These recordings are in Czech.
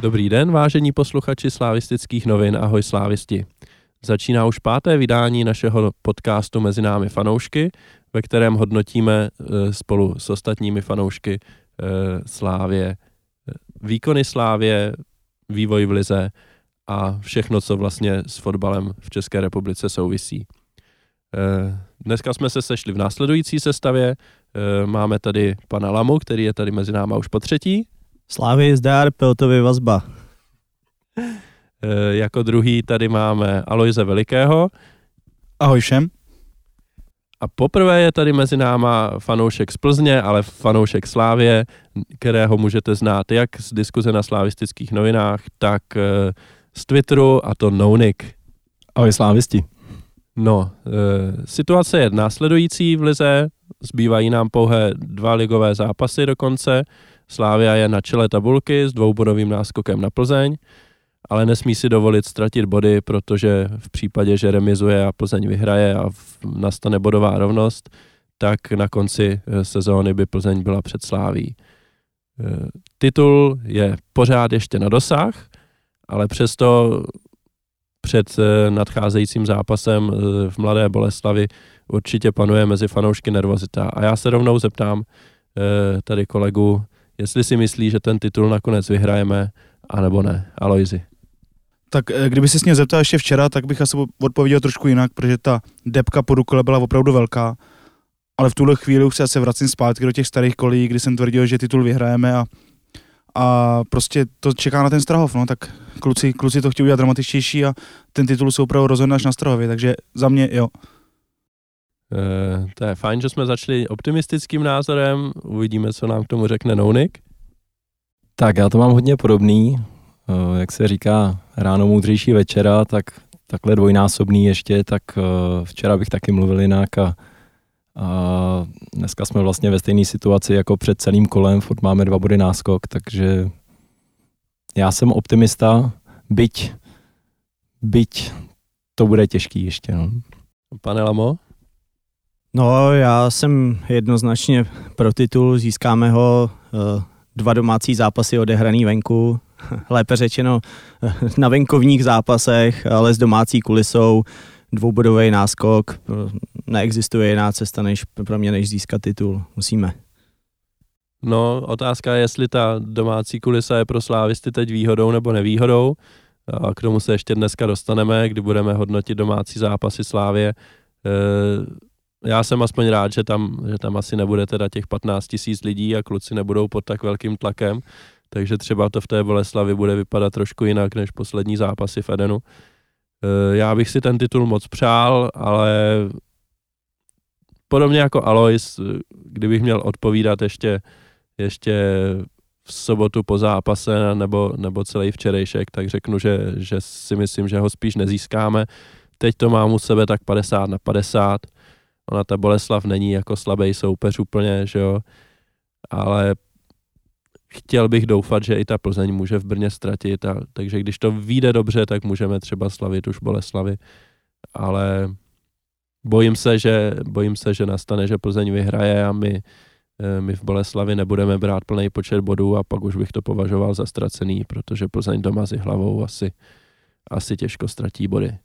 Dobrý den, vážení posluchači slávistických novin, ahoj slávisti. Začíná už páté vydání našeho podcastu Mezi námi fanoušky, ve kterém hodnotíme eh, spolu s ostatními fanoušky eh, Slávě, eh, výkony Slávě, vývoj v lize a všechno, co vlastně s fotbalem v České republice souvisí. Dneska jsme se sešli v následující sestavě. Máme tady pana Lamu, který je tady mezi náma už po třetí. Slávy zdár, Peltovi vazba. E, jako druhý tady máme Aloise Velikého. Ahoj všem. A poprvé je tady mezi náma fanoušek z Plzně, ale fanoušek Slávě, kterého můžete znát jak z diskuze na slavistických novinách, tak e, z Twitteru a to Nounik. Ahoj slávisti. No, e, situace je následující v Lize, zbývají nám pouhé dva ligové zápasy do konce. Slávia je na čele tabulky s dvoubodovým náskokem na Plzeň, ale nesmí si dovolit ztratit body, protože v případě, že remizuje a Plzeň vyhraje a nastane bodová rovnost, tak na konci eh, sezóny by Plzeň byla před Sláví. Eh, titul je pořád ještě na dosah, ale přesto před eh, nadcházejícím zápasem v Mladé Boleslavi určitě panuje mezi fanoušky nervozita. A já se rovnou zeptám tady kolegu, jestli si myslí, že ten titul nakonec vyhrajeme, anebo ne. Aloizi. Tak eh, kdyby se s mě zeptal ještě včera, tak bych asi odpověděl trošku jinak, protože ta depka po Dukle byla opravdu velká. Ale v tuhle chvíli už se asi vracím zpátky do těch starých kolí, kdy jsem tvrdil, že titul vyhrajeme a, a prostě to čeká na ten Strahov, no, tak kluci, kluci to chtějí udělat dramatičtější a ten titul se opravdu rozhodne až na Strahově, takže za mě jo. Uh, to je fajn, že jsme začali optimistickým názorem, uvidíme, co nám k tomu řekne Nounik. Tak já to mám hodně podobný, uh, jak se říká, ráno moudřejší večera, tak takhle dvojnásobný ještě, tak uh, včera bych taky mluvil jinak a, a dneska jsme vlastně ve stejné situaci jako před celým kolem, furt máme dva body náskok, takže já jsem optimista, byť, byť to bude těžký ještě. No. Pane Lamo? No, já jsem jednoznačně pro titul, získáme ho eh, dva domácí zápasy odehraný venku, lépe řečeno eh, na venkovních zápasech, ale s domácí kulisou, dvoubodový náskok, eh, neexistuje jiná cesta než pro mě, než získat titul. Musíme. No, otázka je, jestli ta domácí kulisa je pro slávisty teď výhodou nebo nevýhodou. A k tomu se ještě dneska dostaneme, kdy budeme hodnotit domácí zápasy Slávě já jsem aspoň rád, že tam, že tam asi nebude teda těch 15 tisíc lidí a kluci nebudou pod tak velkým tlakem, takže třeba to v té Boleslavi bude vypadat trošku jinak než poslední zápasy v Edenu. Eh, já bych si ten titul moc přál, ale podobně jako Alois, kdybych měl odpovídat ještě, ještě v sobotu po zápase nebo, nebo celý včerejšek, tak řeknu, že, že si myslím, že ho spíš nezískáme. Teď to mám u sebe tak 50 na 50 Ona ta Boleslav není jako slabý soupeř úplně, že jo, ale chtěl bych doufat, že i ta Plzeň může v Brně ztratit, a, takže když to vyjde dobře, tak můžeme třeba slavit už Boleslavy, ale bojím se, že, bojím se, že nastane, že Plzeň vyhraje a my, eh, my v Boleslavi nebudeme brát plný počet bodů a pak už bych to považoval za ztracený, protože Plzeň doma s hlavou asi, asi těžko ztratí body.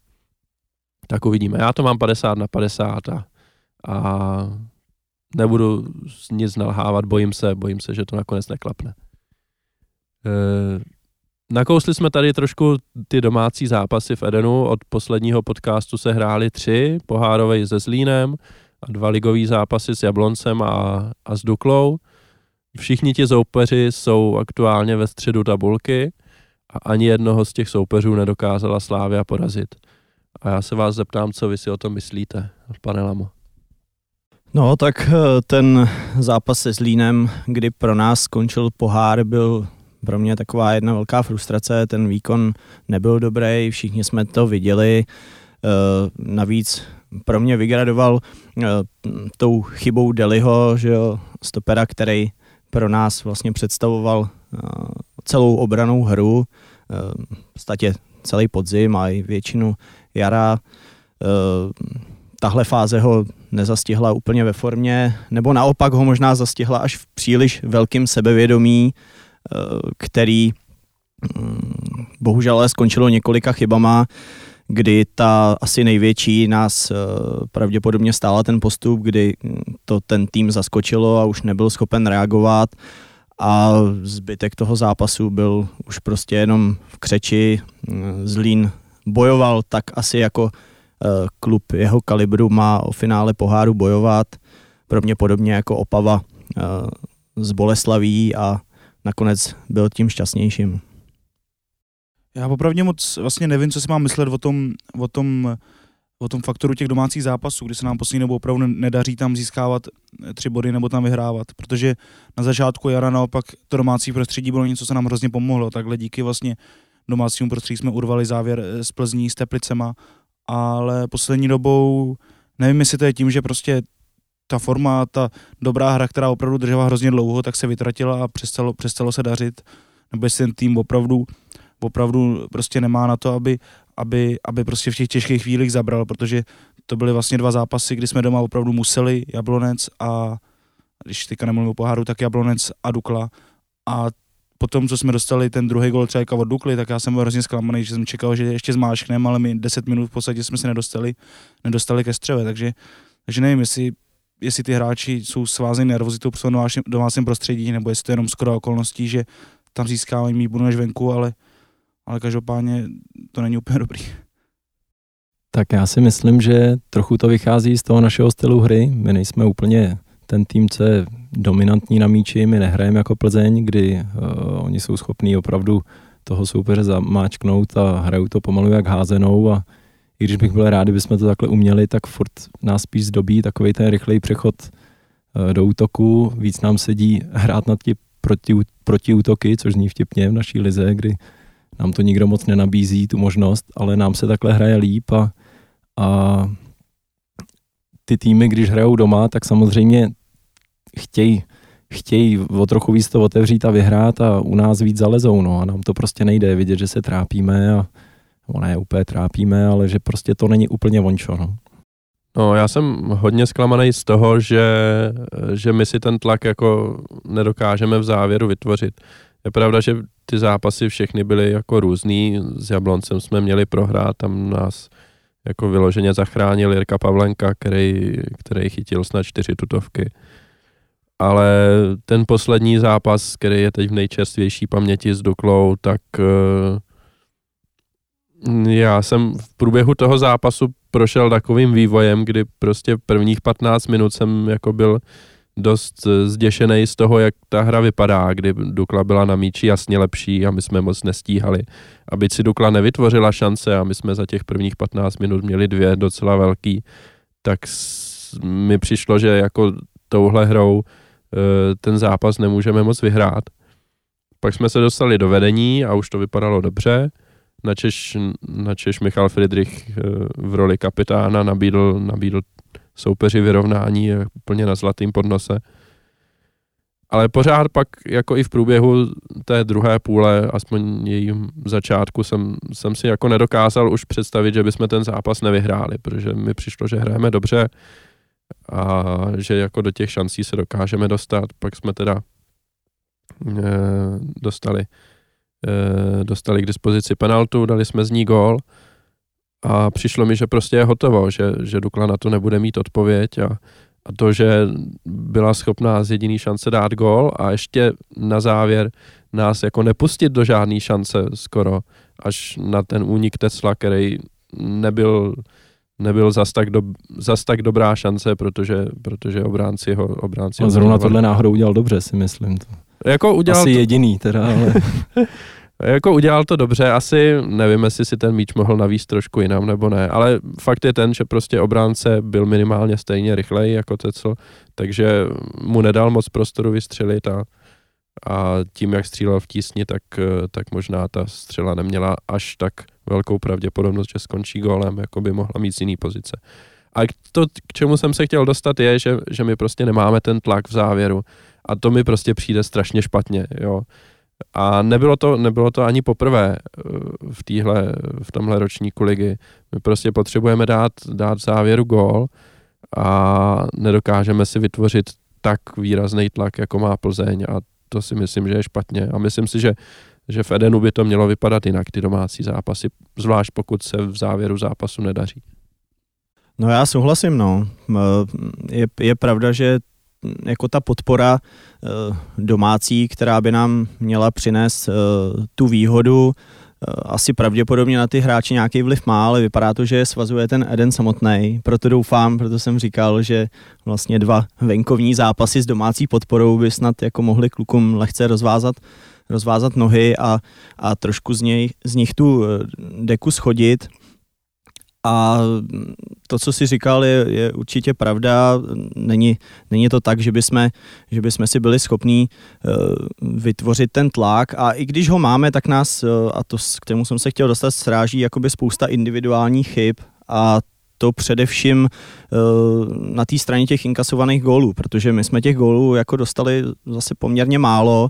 Tak uvidíme. Já to mám 50 na 50 a a nebudu nic nalhávat, bojím se, bojím se, že to nakonec neklapne. E, nakousli jsme tady trošku ty domácí zápasy v Edenu, od posledního podcastu se hrály tři, pohárovej se Zlínem a dva ligový zápasy s Jabloncem a, a s Duklou. Všichni ti soupeři jsou aktuálně ve středu tabulky a ani jednoho z těch soupeřů nedokázala Slávia porazit. A já se vás zeptám, co vy si o tom myslíte, pane Lamo. No, tak eh, ten zápas se Zlínem, kdy pro nás skončil pohár, byl pro mě taková jedna velká frustrace. Ten výkon nebyl dobrý, všichni jsme to viděli. Eh, navíc pro mě vygradoval eh, tou chybou Deliho, že jo, stopera, který pro nás vlastně představoval celou obranou hru, v podstatě celý podzim a i většinu jara tahle fáze ho nezastihla úplně ve formě, nebo naopak ho možná zastihla až v příliš velkým sebevědomí, eh, který Mm, bohužel ale skončilo několika chybama, kdy ta asi největší nás eh, pravděpodobně stála ten postup, kdy to ten tým zaskočilo a už nebyl schopen reagovat a zbytek toho zápasu byl už prostě jenom v křeči. Mm, Zlín bojoval tak asi jako klub jeho kalibru má o finále poháru bojovat, pro mě podobně jako Opava eh, z Boleslaví a nakonec byl tím šťastnějším. Já popravdě moc vlastně nevím, co si mám myslet o tom, o tom, o tom faktoru těch domácích zápasů, kdy se nám poslední dobou opravdu nedaří tam získávat eh, tři body nebo tam vyhrávat, protože na začátku jara naopak to domácí prostředí bylo něco, co nám hrozně pomohlo, takhle díky vlastně domácímu prostředí jsme urvali závěr s Plzní, s Teplicema, ale poslední dobou nevím, jestli to je tím, že prostě ta forma, ta dobrá hra, která opravdu držela hrozně dlouho, tak se vytratila a přestalo, přestalo se dařit. Nebo jestli ten tým opravdu, opravdu prostě nemá na to, aby, aby, aby prostě v těch těžkých chvílích zabral, protože to byly vlastně dva zápasy, kdy jsme doma opravdu museli, Jablonec a když teďka nemluvím o poháru, tak Jablonec a Dukla. A potom, co jsme dostali ten druhý gol třeba od Dukly, tak já jsem byl hrozně zklamaný, že jsem čekal, že ještě zmáškneme, ale my 10 minut v podstatě jsme se nedostali, nedostali ke střeve, takže, takže nevím, jestli jestli ty hráči jsou svázeni nervozitou v domácím prostředí, nebo jestli to je jenom skoro okolností, že tam získávají mít budu než venku, ale, ale každopádně to není úplně dobrý. Tak já si myslím, že trochu to vychází z toho našeho stylu hry. My nejsme úplně ten tým, co je dominantní na míči, my nehrajeme jako Plzeň, kdy uh, oni jsou schopní opravdu toho soupeře zamáčknout a hrajou to pomalu jak házenou a i když bych byl rád, kdybychom to takhle uměli, tak furt nás spíš zdobí takový ten rychlej přechod eh, do útoku. Víc nám sedí hrát na ty proti, protiútoky, což zní vtipně v naší lize, kdy nám to nikdo moc nenabízí, tu možnost, ale nám se takhle hraje líp a, a ty týmy, když hrajou doma, tak samozřejmě chtějí chtějí o trochu víc to otevřít a vyhrát a u nás víc zalezou, no a nám to prostě nejde, vidět, že se trápíme a nebo ne úplně trápíme, ale že prostě to není úplně vončo. No. No, já jsem hodně zklamaný z toho, že, že my si ten tlak jako nedokážeme v závěru vytvořit. Je pravda, že ty zápasy všechny byly jako různý. S Jabloncem jsme měli prohrát, tam nás jako vyloženě zachránil Jirka Pavlenka, který, který chytil snad čtyři tutovky. Ale ten poslední zápas, který je teď v nejčerstvější paměti s Duklou, tak uh, já jsem v průběhu toho zápasu prošel takovým vývojem, kdy prostě prvních 15 minut jsem jako byl dost zděšený z toho, jak ta hra vypadá, kdy Dukla byla na míči jasně lepší a my jsme moc nestíhali. Aby si Dukla nevytvořila šance a my jsme za těch prvních 15 minut měli dvě docela velký, tak mi přišlo, že jako touhle hrou eh, ten zápas nemůžeme moc vyhrát. Pak jsme se dostali do vedení a už to vypadalo dobře načež, načež Michal Friedrich eh, v roli kapitána nabídl, nabídl soupeři vyrovnání úplně na zlatým podnose. Ale pořád pak, jako i v průběhu té druhé půle, aspoň jejím začátku, jsem, jsem si jako nedokázal už představit, že bychom ten zápas nevyhráli, protože mi přišlo, že hrajeme dobře a že jako do těch šancí se dokážeme dostat. Pak jsme teda e, dostali Eh, dostali k dispozici penaltu, dali jsme z ní gól a přišlo mi, že prostě je hotovo, že, že Dukla na to nebude mít odpověď a, a to, že byla schopná z jediný šance dát gól a ještě na závěr nás jako nepustit do žádné šance skoro, až na ten únik Tesla, který nebyl, nebyl zas tak, do, zas tak dobrá šance, protože, protože obránci ho obránci ho zrovna tohle náhodou udělal dobře, si myslím. To. Jako udělal Asi to... jediný teda, ale... jako udělal to dobře, asi nevím, jestli si ten míč mohl navíst trošku jinam nebo ne, ale fakt je ten, že prostě obránce byl minimálně stejně rychlej jako Tecl, takže mu nedal moc prostoru vystřelit a, a tím, jak střílel v tísni, tak, tak možná ta střela neměla až tak velkou pravděpodobnost, že skončí gólem, jako by mohla mít z jiný pozice. A to, k čemu jsem se chtěl dostat, je, že, že my prostě nemáme ten tlak v závěru a to mi prostě přijde strašně špatně, jo. A nebylo to, nebylo to ani poprvé eh, v, týhle, v tomhle ročníku ligy. My prostě potřebujeme dát, dát závěru gól a nedokážeme si vytvořit tak výrazný tlak, jako má Plzeň a to si myslím, že je špatně. A myslím si, že že v Edenu by to mělo vypadat jinak, ty domácí zápasy, zvlášť pokud se v závěru zápasu nedaří. No já souhlasím, no. Je, je pravda, že jako ta podpora eh, domácí, která by nám měla přinést eh, tu výhodu, eh, asi pravděpodobně na ty hráči nějaký vliv má, ale vypadá to, že svazuje ten Eden samotný. Proto doufám, proto jsem říkal, že vlastně dva venkovní zápasy s domácí podporou by snad jako mohli klukům lehce rozvázat, rozvázat nohy a, a trošku z, něj, z nich tu deku schodit. A to, co jsi říkal, je, je určitě pravda. Není, není to tak, že bychom, že bychom si byli schopní uh, vytvořit ten tlak a i když ho máme, tak nás, uh, a to k tomu jsem se chtěl dostat, sráží jakoby spousta individuálních chyb a to především uh, na té straně těch inkasovaných gólů, protože my jsme těch gólů jako dostali zase poměrně málo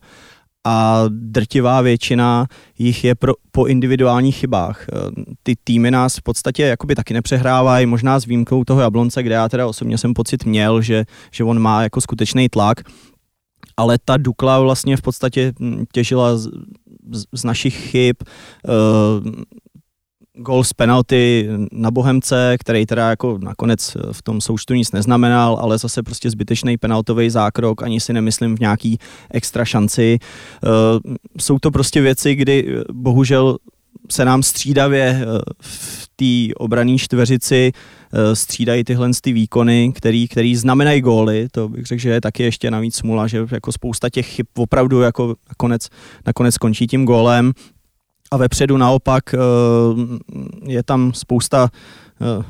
a drtivá většina jich je pro, po individuálních chybách. Eh, ty týmy nás v podstatě jakoby taky nepřehrávají, možná s výjimkou toho Jablonce, kde já teda osobně jsem pocit měl, že, že on má jako skutečný tlak, ale ta Dukla vlastně v podstatě těžila z, z našich chyb, uh, gol z penalty na Bohemce, který teda jako nakonec v tom součtu nic neznamenal, ale zase prostě zbytečný penaltový zákrok, ani si nemyslím v nějaký extra šanci. Eh, jsou to prostě věci, kdy eh, bohužel se nám střídavě eh, v té obrané čtveřici střídají tyhle ty výkony, který, který znamenají góly, to bych řekl, že je taky ještě navíc smula, že jako spousta těch chyb opravdu jako nakonec, nakonec končí tím gólem a vepředu naopak eh, je tam spousta eh,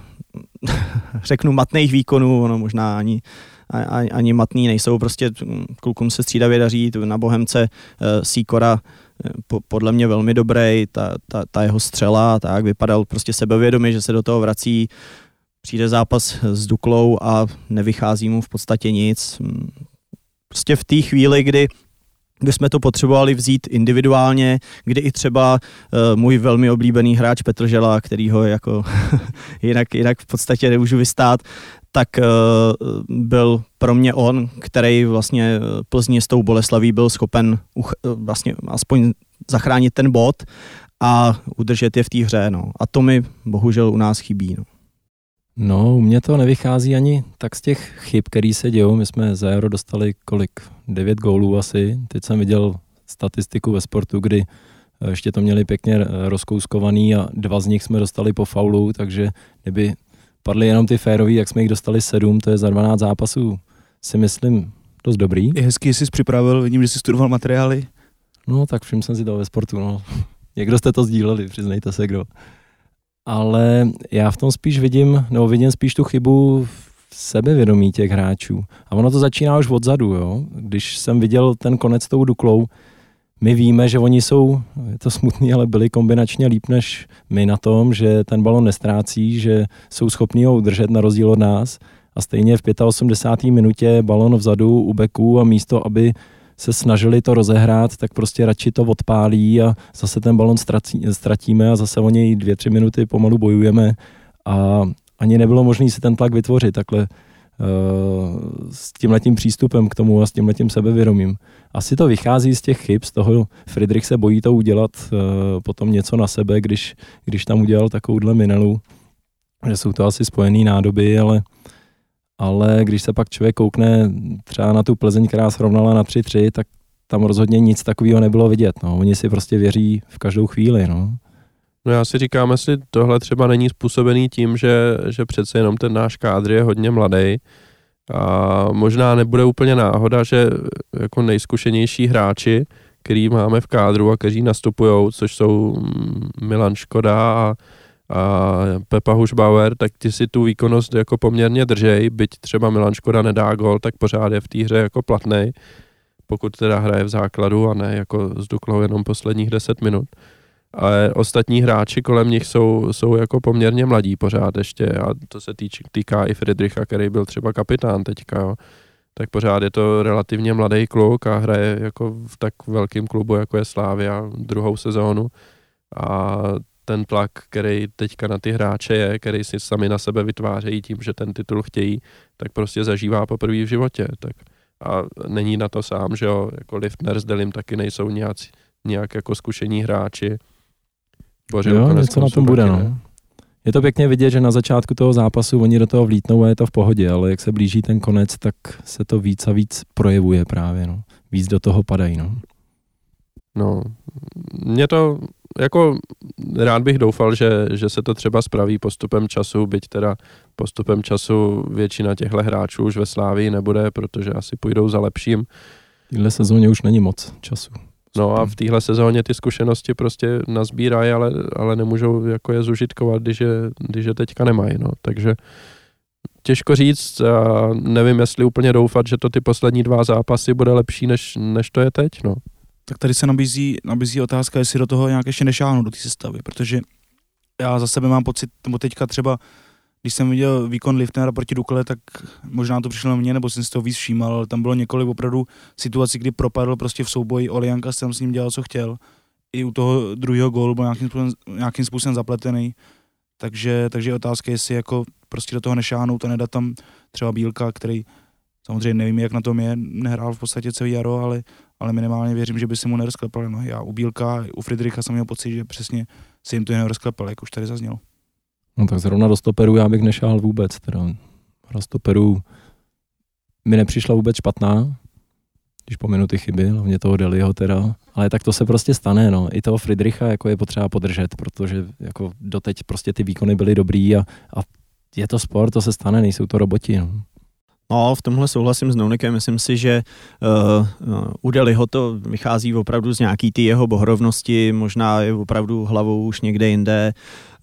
řeknu matných výkonů, ono možná ani, ani, ani matný nejsou, prostě klukům se střídavě daří, na Bohemce eh, Sikora podle mě velmi dobrý, ta, ta, ta jeho střela, tak vypadal prostě sebevědomě, že se do toho vrací, přijde zápas s Duklou a nevychází mu v podstatě nic. Prostě v té chvíli, kdy kde jsme to potřebovali vzít individuálně, kdy i třeba uh, můj velmi oblíbený hráč Petr Žela, který ho jako jinak, jinak v podstatě nemůžu vystát, tak uh, byl pro mě on, který vlastně eh, Plzně s tou Boleslaví byl schopen uh, vlastně aspoň zachránit ten bod a udržet je v té hře. No. A to mi bohužel u nás chybí. No. No, u mě to nevychází ani tak z těch chyb, které se dějou. My jsme za Euro dostali kolik? 9 gólů asi. Teď jsem viděl statistiku ve sportu, kdy eh, ještě to měli pěkně eh, rozkouskovaný a dva z nich jsme dostali po faulu, takže kdyby padly jenom ty férový, jak jsme jich dostali sedm, to je za 12 zápasů, si myslím dost dobrý. Je hezký, jsi připravil, vidím, že jsi studoval materiály. No, tak všim jsem si to ve sportu, no. Někdo jste to sdíleli, přiznejte se, kdo ale já v tom spíš vidím, nebo vidím spíš tu chybu v sebevědomí těch hráčů. A ono to začíná už odzadu, jo. Když jsem viděl ten konec tou Duklou, my víme, že oni jsou, je to smutný, ale byli kombinačně líp než my na tom, že ten balon nestrácí, že jsou schopní ho udržet na rozdíl od nás. A stejně v 85. minutě balon vzadu u beku a místo, aby se snažili to rozehrát, tak prostě radši to odpálí a zase ten balon ztratíme a zase o něj dvě, tři minuty pomalu bojujeme a ani nebylo možné si ten tlak vytvořit takhle uh, s tímhletím přístupem k tomu a s tímhletím sebevědomím. Asi to vychází z těch chyb, z toho Friedrich se bojí to udělat uh, potom něco na sebe, když, když tam udělal takovouhle minelu, že jsou to asi spojené nádoby, ale ale když se pak člověk koukne třeba na tu Plzeň, která srovnala na 3-3, tak tam rozhodně nic takového nebylo vidět. No. Oni si prostě věří v každou chvíli. No. No já si říkám, jestli tohle třeba není způsobený tím, že, že přece jenom ten náš kádr je hodně mladý a možná nebude úplně náhoda, že jako nejzkušenější hráči, který máme v kádru a kteří nastupují, což jsou Milan Škoda a a Pepa Hušbauer, tak ty si tu výkonnost jako poměrně držej, byť třeba Milan Škoda nedá gol, tak pořád je v té hře jako platný, pokud teda hraje v základu a ne jako s Duklou jenom posledních 10 minut. Ale ostatní hráči kolem nich jsou, jsou jako poměrně mladí pořád ještě a to se týč, týká i Friedricha, který byl třeba kapitán teďka, jo. tak pořád je to relativně mladý kluk a hraje jako v tak velkém klubu, jako je Slávia druhou sezónu a ten tlak, který teďka na ty hráče je, který si sami na sebe vytvářejí tím, že ten titul chtějí, tak prostě zažívá poprvé v životě. Tak a není na to sám, že jo, jako Liftner s Delim taky nejsou nějací, nějak jako zkušení hráči. Bořil jo, něco na tom bude, no. Je to pěkně vidět, že na začátku toho zápasu oni do toho vlítnou a je to v pohodě, ale jak se blíží ten konec, tak se to víc a víc projevuje právě, no. Víc do toho padají, no. No, mě to, jako rád bych doufal, že, že se to třeba spraví postupem času, byť teda postupem času většina těchto hráčů už ve Slávii nebude, protože asi půjdou za lepším. V téhle sezóně už není moc času. No a v téhle sezóně ty zkušenosti prostě nazbírají, ale, ale nemůžou jako je zužitkovat, když je, když je teďka nemají, no. Takže těžko říct a nevím, jestli úplně doufat, že to ty poslední dva zápasy bude lepší, než, než to je teď, no. Tak tady se nabízí, nabízí otázka, jestli do toho nějak ještě nešáhnu do té sestavy, protože já za sebe mám pocit, nebo teďka třeba, když jsem viděl výkon Liftnera proti Dukle, tak možná to přišlo na mě, nebo jsem si to víc všímal, ale tam bylo několik opravdu situací, kdy propadl prostě v souboji, Olianka jsem s ním dělal, co chtěl. I u toho druhého gólu byl nějakým způsobem, nějakým způsobem zapletený. Takže, takže je otázka, jestli jako prostě do toho nešáhnout a nedat tam třeba Bílka, který samozřejmě nevím, jak na tom je, nehrál v podstatě celý jaro, ale, ale minimálně věřím, že by si mu nerozklepali nohy. Já u Bílka, u Friedricha jsem měl pocit, že přesně si jim to nerozklepal, jak už tady zaznělo. No tak zrovna do stoperu já bych nešál vůbec. Teda. Hra stoperu mi nepřišla vůbec špatná, když pominu ty chyby, hlavně toho Deliho teda, ale tak to se prostě stane, no. I toho Friedricha jako je potřeba podržet, protože jako doteď prostě ty výkony byly dobrý a, a je to sport, to se stane, nejsou to roboti, no. No, v tomhle souhlasím s Nounikem. Myslím si, že uh, uh, u Deliho to vychází opravdu z nějaký ty jeho bohrovnosti, možná je opravdu hlavou už někde jinde,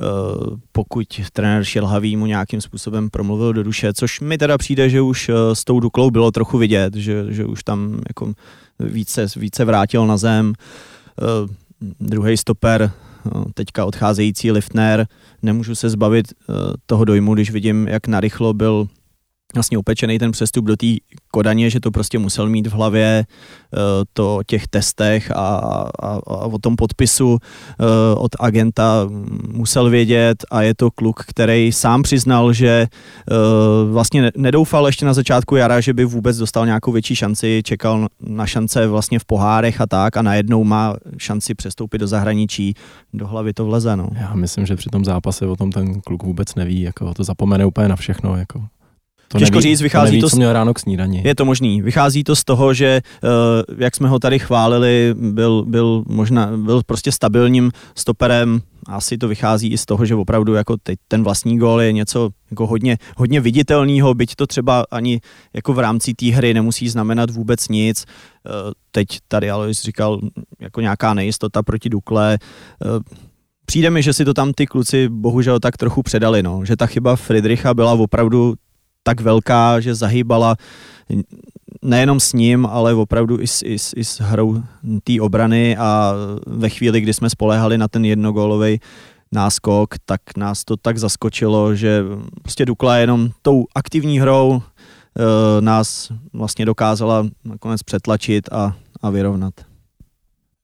uh, pokud trenér Šilhavý mu nějakým způsobem promluvil do duše, což mi teda přijde, že už uh, s tou Duklou bylo trochu vidět, že, že už tam jako více, více vrátil na zem. Uh, druhý stoper, uh, teďka odcházející Liftner, nemůžu se zbavit toho dojmu, když vidím, jak narychlo byl vlastně upečený ten přestup do té Kodaně, že to prostě musel mít v hlavě eh, to o těch testech a, a, a o tom podpisu eh, od agenta musel vědět a je to kluk, který sám přiznal, že eh, vlastně nedoufal ještě na začátku jara, že by vůbec dostal nějakou větší šanci, čekal na šance vlastně v pohárech a tak a najednou má šanci přestoupit do zahraničí, do hlavy to vleze. No. Já myslím, že při tom zápase o tom ten kluk vůbec neví, jako to zapomene úplně na všechno, jako. To Těžko neví, říct, vychází to, neví, to co z- měl ráno k snídani. Je to možný. Vychází to z toho, že eh, jak jsme ho tady chválili, byl, byl možná byl prostě stabilním stoperem. Asi to vychází i z toho, že opravdu jako teď ten vlastní gól je něco jako hodně, hodně viditelného, byť to třeba ani jako v rámci té hry nemusí znamenat vůbec nic. Eh, Teď tady Alois říkal jako nějaká nejistota proti Dukle. Eh, Přijde mi, že si to tam ty kluci bohužel tak trochu předali, no. že ta chyba Friedricha byla opravdu tak velká, že zahýbala nejenom s ním, ale opravdu i s, i s, i s hrou té obrany a ve chvíli, kdy jsme spolehali na ten jednogólový náskok, tak nás to tak zaskočilo, že prostě Dukla jenom tou aktivní hrou e, nás vlastně dokázala nakonec přetlačit a, a vyrovnat.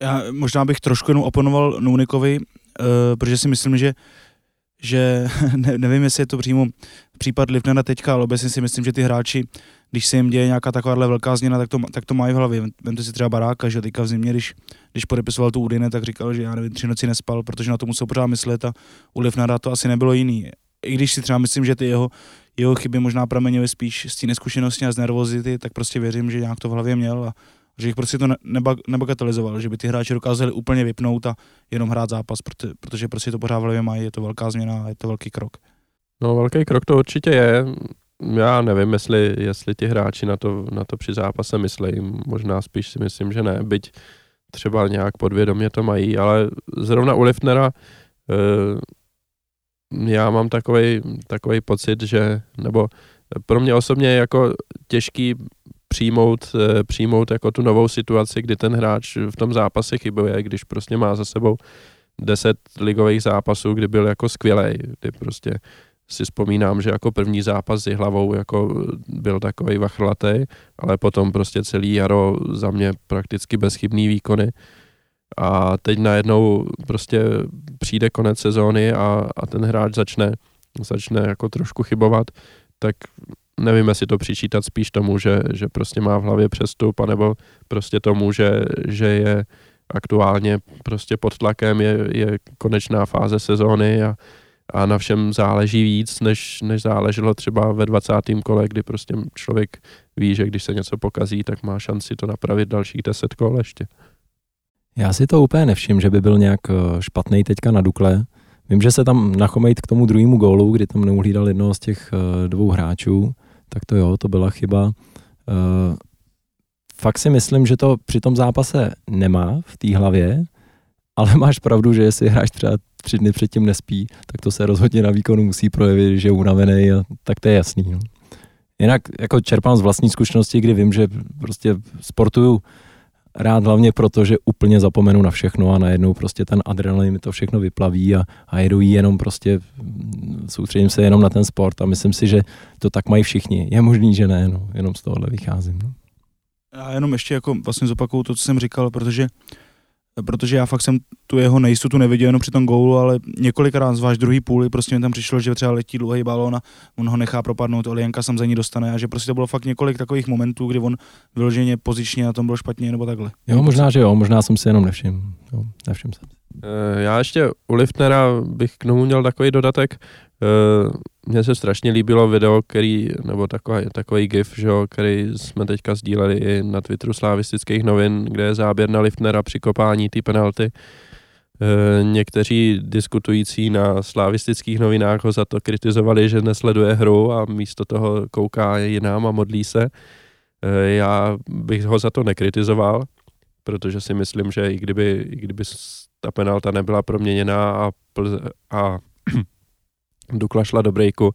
Já možná bych trošku jenom oponoval Nounikovi, uh, protože si myslím, že že ne, nevím, jestli je to přímo případ Livnera teďka, ale obecně si myslím, že ty hráči, když se jim děje nějaká takováhle velká změna, tak to, tak to mají v hlavě. Vemte si třeba Baráka, že teďka v zimě, když, když podepisoval tu Udine, tak říkal, že já nevím, tři noci nespal, protože na to musel pořád myslet a u Livnera to asi nebylo jiný. I když si třeba myslím, že ty jeho, jeho chyby možná pramenily spíš z té neskušenosti a z nervozity, tak prostě věřím, že nějak to v hlavě měl a že jich prostě to ne- neba, nebagatelizoval, že by ty hráči dokázali úplně vypnout a jenom hrát zápas, protože, protože prostě to pořád v hlavě mají, je to velká změna je to velký krok. No velký krok to určitě je. Já nevím, jestli, jestli ti hráči na to, na to při zápase myslí. Možná spíš si myslím, že ne, byť třeba nějak podvědomě to mají, ale zrovna u Liftnera eh, já mám takový pocit, že, nebo pro mě osobně je jako těžký přijmout, eh, přijmout jako tu novou situaci, kdy ten hráč v tom zápase chybuje, když prostě má za sebou 10 ligových zápasů, kdy byl jako skvělej, kdy prostě si vzpomínám, že jako první zápas s hlavou jako byl takový vachrlatý, ale potom prostě celý jaro za mě prakticky bezchybný výkony. A teď najednou prostě přijde konec sezóny a, a ten hráč začne, začne jako trošku chybovat, tak nevím, jestli to přičítat spíš tomu, že, že prostě má v hlavě přestup, anebo prostě tomu, že, že je aktuálně prostě pod tlakem je, je konečná fáze sezóny a, a na všem záleží víc, než, než záleželo třeba ve 20. kole, kdy prostě člověk ví, že když se něco pokazí, tak má šanci to napravit dalších 10 kol ještě. Já si to úplně nevšim, že by byl nějak eh, špatný teďka na Dukle. Vím, že se tam nachomejt k tomu druhému gólu, kdy tam neuhlídal jednoho z těch eh, dvou hráčů, tak to jo, to byla chyba. Eh, fakt si myslím, že to při tom zápase nemá v té hlavě, ale máš pravdu, že jestli hráč třeba tři dny předtím nespí, tak to se rozhodně na výkonu musí projevit, že je unavený a tak to je jasný. No. Jinak jako čerpám z vlastní zkušenosti, kdy vím, že prostě sportuju rád hlavně proto, že úplně zapomenu na všechno a najednou prostě ten adrenalin mi to všechno vyplaví a, a jedu jenom prostě, soustředím se jenom na ten sport a myslím si, že to tak mají všichni. Je možný, že ne, no, jenom z tohohle vycházím. No. Já jenom ještě jako vlastně zopakuju to, co jsem říkal, protože protože já fakt jsem tu jeho nejistotu neviděl jenom při tom gólu, ale několikrát, zvlášť druhý půli, prostě mi tam přišlo, že třeba letí dlouhý balón a on ho nechá propadnout, Olienka sam za ní dostane a že prostě to bylo fakt několik takových momentů, kdy on vyloženě pozičně na tom byl špatně nebo takhle. Jo, možná, že jo, možná jsem si jenom nevšiml. Jo, nevšiml jsem. Eh, já ještě u Liftnera bych k tomu měl takový dodatek. Eh, mně se strašně líbilo video, který, nebo takový, takový gif, že, který jsme teďka sdíleli i na Twitteru slavistických novin, kde je záběr na Liftnera při kopání té penalty. E, někteří diskutující na slavistických novinách ho za to kritizovali, že nesleduje hru a místo toho kouká jinám a modlí se. Já bych ho za to nekritizoval, protože si myslím, že i kdyby, i kdyby ta penalta nebyla proměněná a, a Dukla šla do breaku,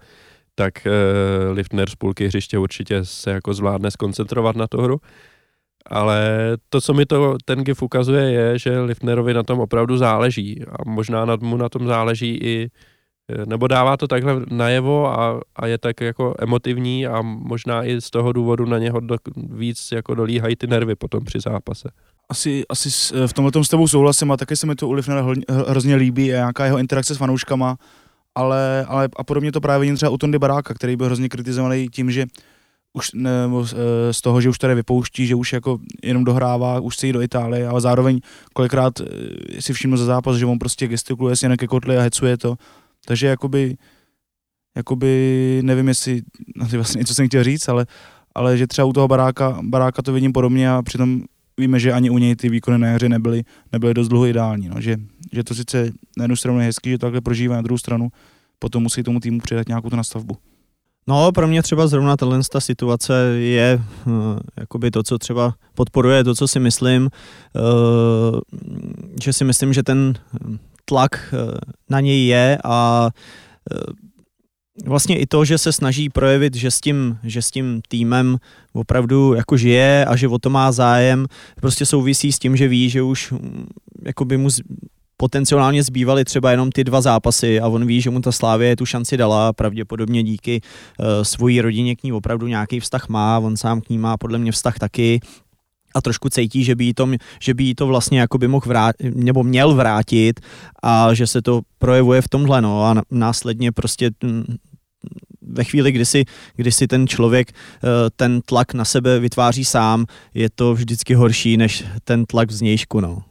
tak uh, Liftner z půlky hřiště určitě se jako zvládne skoncentrovat na tu hru. Ale to, co mi to ten GIF ukazuje, je, že Liftnerovi na tom opravdu záleží a možná nad mu na tom záleží i nebo dává to takhle najevo a, a je tak jako emotivní a možná i z toho důvodu na něho do, víc jako dolíhají ty nervy potom při zápase. Asi, asi v tomhle s tebou souhlasím a taky se mi to u Liftnera hrozně líbí a nějaká jeho interakce s fanouškama ale, ale a podobně to právě vidím třeba u Tondy Baráka, který byl hrozně kritizovaný tím, že už ne, z toho, že už tady vypouští, že už jako jenom dohrává, už se jít do Itálie, ale zároveň kolikrát eh, si všimnu za zápas, že on prostě gestikuluje si ke kotli a hecuje to. Takže jakoby, jakoby nevím, jestli, no vlastně něco jsem chtěl říct, ale, ale že třeba u toho baráka, baráka to vidím podobně a přitom víme, že ani u něj ty výkony na jaře nebyly, nebyly dost dlouho ideální. No. Že, že to sice na jednu stranu je hezký, že to takhle prožívá, na druhou stranu potom musí tomu týmu přidat nějakou tu nastavbu. No, pro mě třeba zrovna tahle ta situace je uh, jakoby to, co třeba podporuje, to, co si myslím, uh, že si myslím, že ten tlak uh, na něj je a uh, vlastně i to, že se snaží projevit, že s tím, že s tím týmem opravdu jako žije a že o to má zájem, prostě souvisí s tím, že ví, že už mm, jako by mu potenciálně zbývaly třeba jenom ty dva zápasy a on ví, že mu ta Slávě tu šanci dala, pravděpodobně díky uh, svojí rodině k ní opravdu nějaký vztah má, on sám k ní má podle mě vztah taky, a trošku cítí, že by jí to, že by jí to vlastně jako by mohl vrátit, nebo měl vrátit a že se to projevuje v tomhle, no a následně prostě mm, ve chvíli, kdy si, kdy si ten člověk eh, ten tlak na sebe vytváří sám, je to vždycky horší než ten tlak z nějšku, no.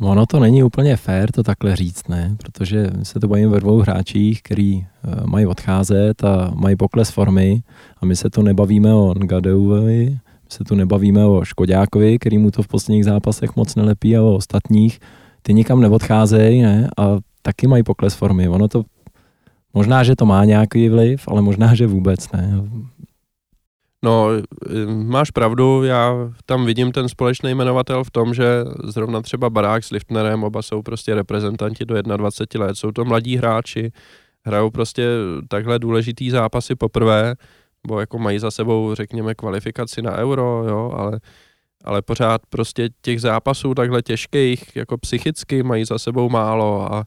Ono to není úplně fér to takhle říct, ne? Protože se to bavíme ve dvou hráčích, který eh, mají odcházet a mají pokles formy a my se tu nebavíme o Ngadeuovi, my se tu nebavíme o Škodákovi, který mu to v posledních zápasech moc nelepí a o ostatních. Ty nikam neodcházejí, ne? A taky mají pokles formy. Ono to Možná, že to má nějaký vliv, ale možná, že vůbec ne. No, máš pravdu, já tam vidím ten společný jmenovatel v tom, že zrovna třeba Barák s Liftnerem, oba jsou prostě reprezentanti do 21 let, jsou to mladí hráči, hrajou prostě takhle důležitý zápasy poprvé, bo jako mají za sebou, řekněme, kvalifikaci na euro, jo, ale, ale pořád prostě těch zápasů takhle těžkých, jako psychicky mají za sebou málo a,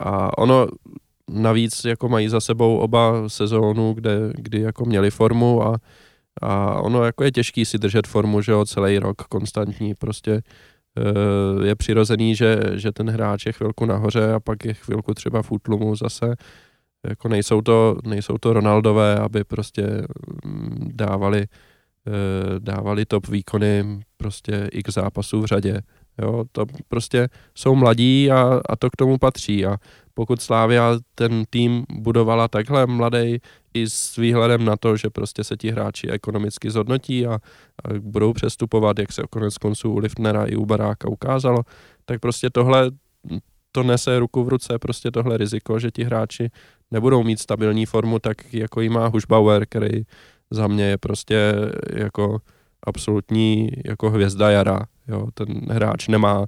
a ono navíc jako mají za sebou oba sezónu, kde, kdy jako měli formu a, a ono jako je těžký si držet formu, že jo, celý rok konstantní, prostě eh, je přirozený, že, že ten hráč je chvilku nahoře a pak je chvilku třeba v útlumu zase. Jako nejsou to, nejsou to Ronaldové, aby prostě mm, dávali, eh, dávali top výkony prostě x zápasů v řadě. Jo, to prostě jsou mladí a, a to k tomu patří. A pokud Slávia ten tým budovala takhle mladý i s výhledem na to, že prostě se ti hráči ekonomicky zhodnotí a, a budou přestupovat, jak se konec konců u Liftnera i u Baráka ukázalo, tak prostě tohle to nese ruku v ruce, prostě tohle riziko, že ti hráči nebudou mít stabilní formu, tak jako jí má Hušbauer, který za mě je prostě jako absolutní jako hvězda jara. Jo, ten hráč nemá,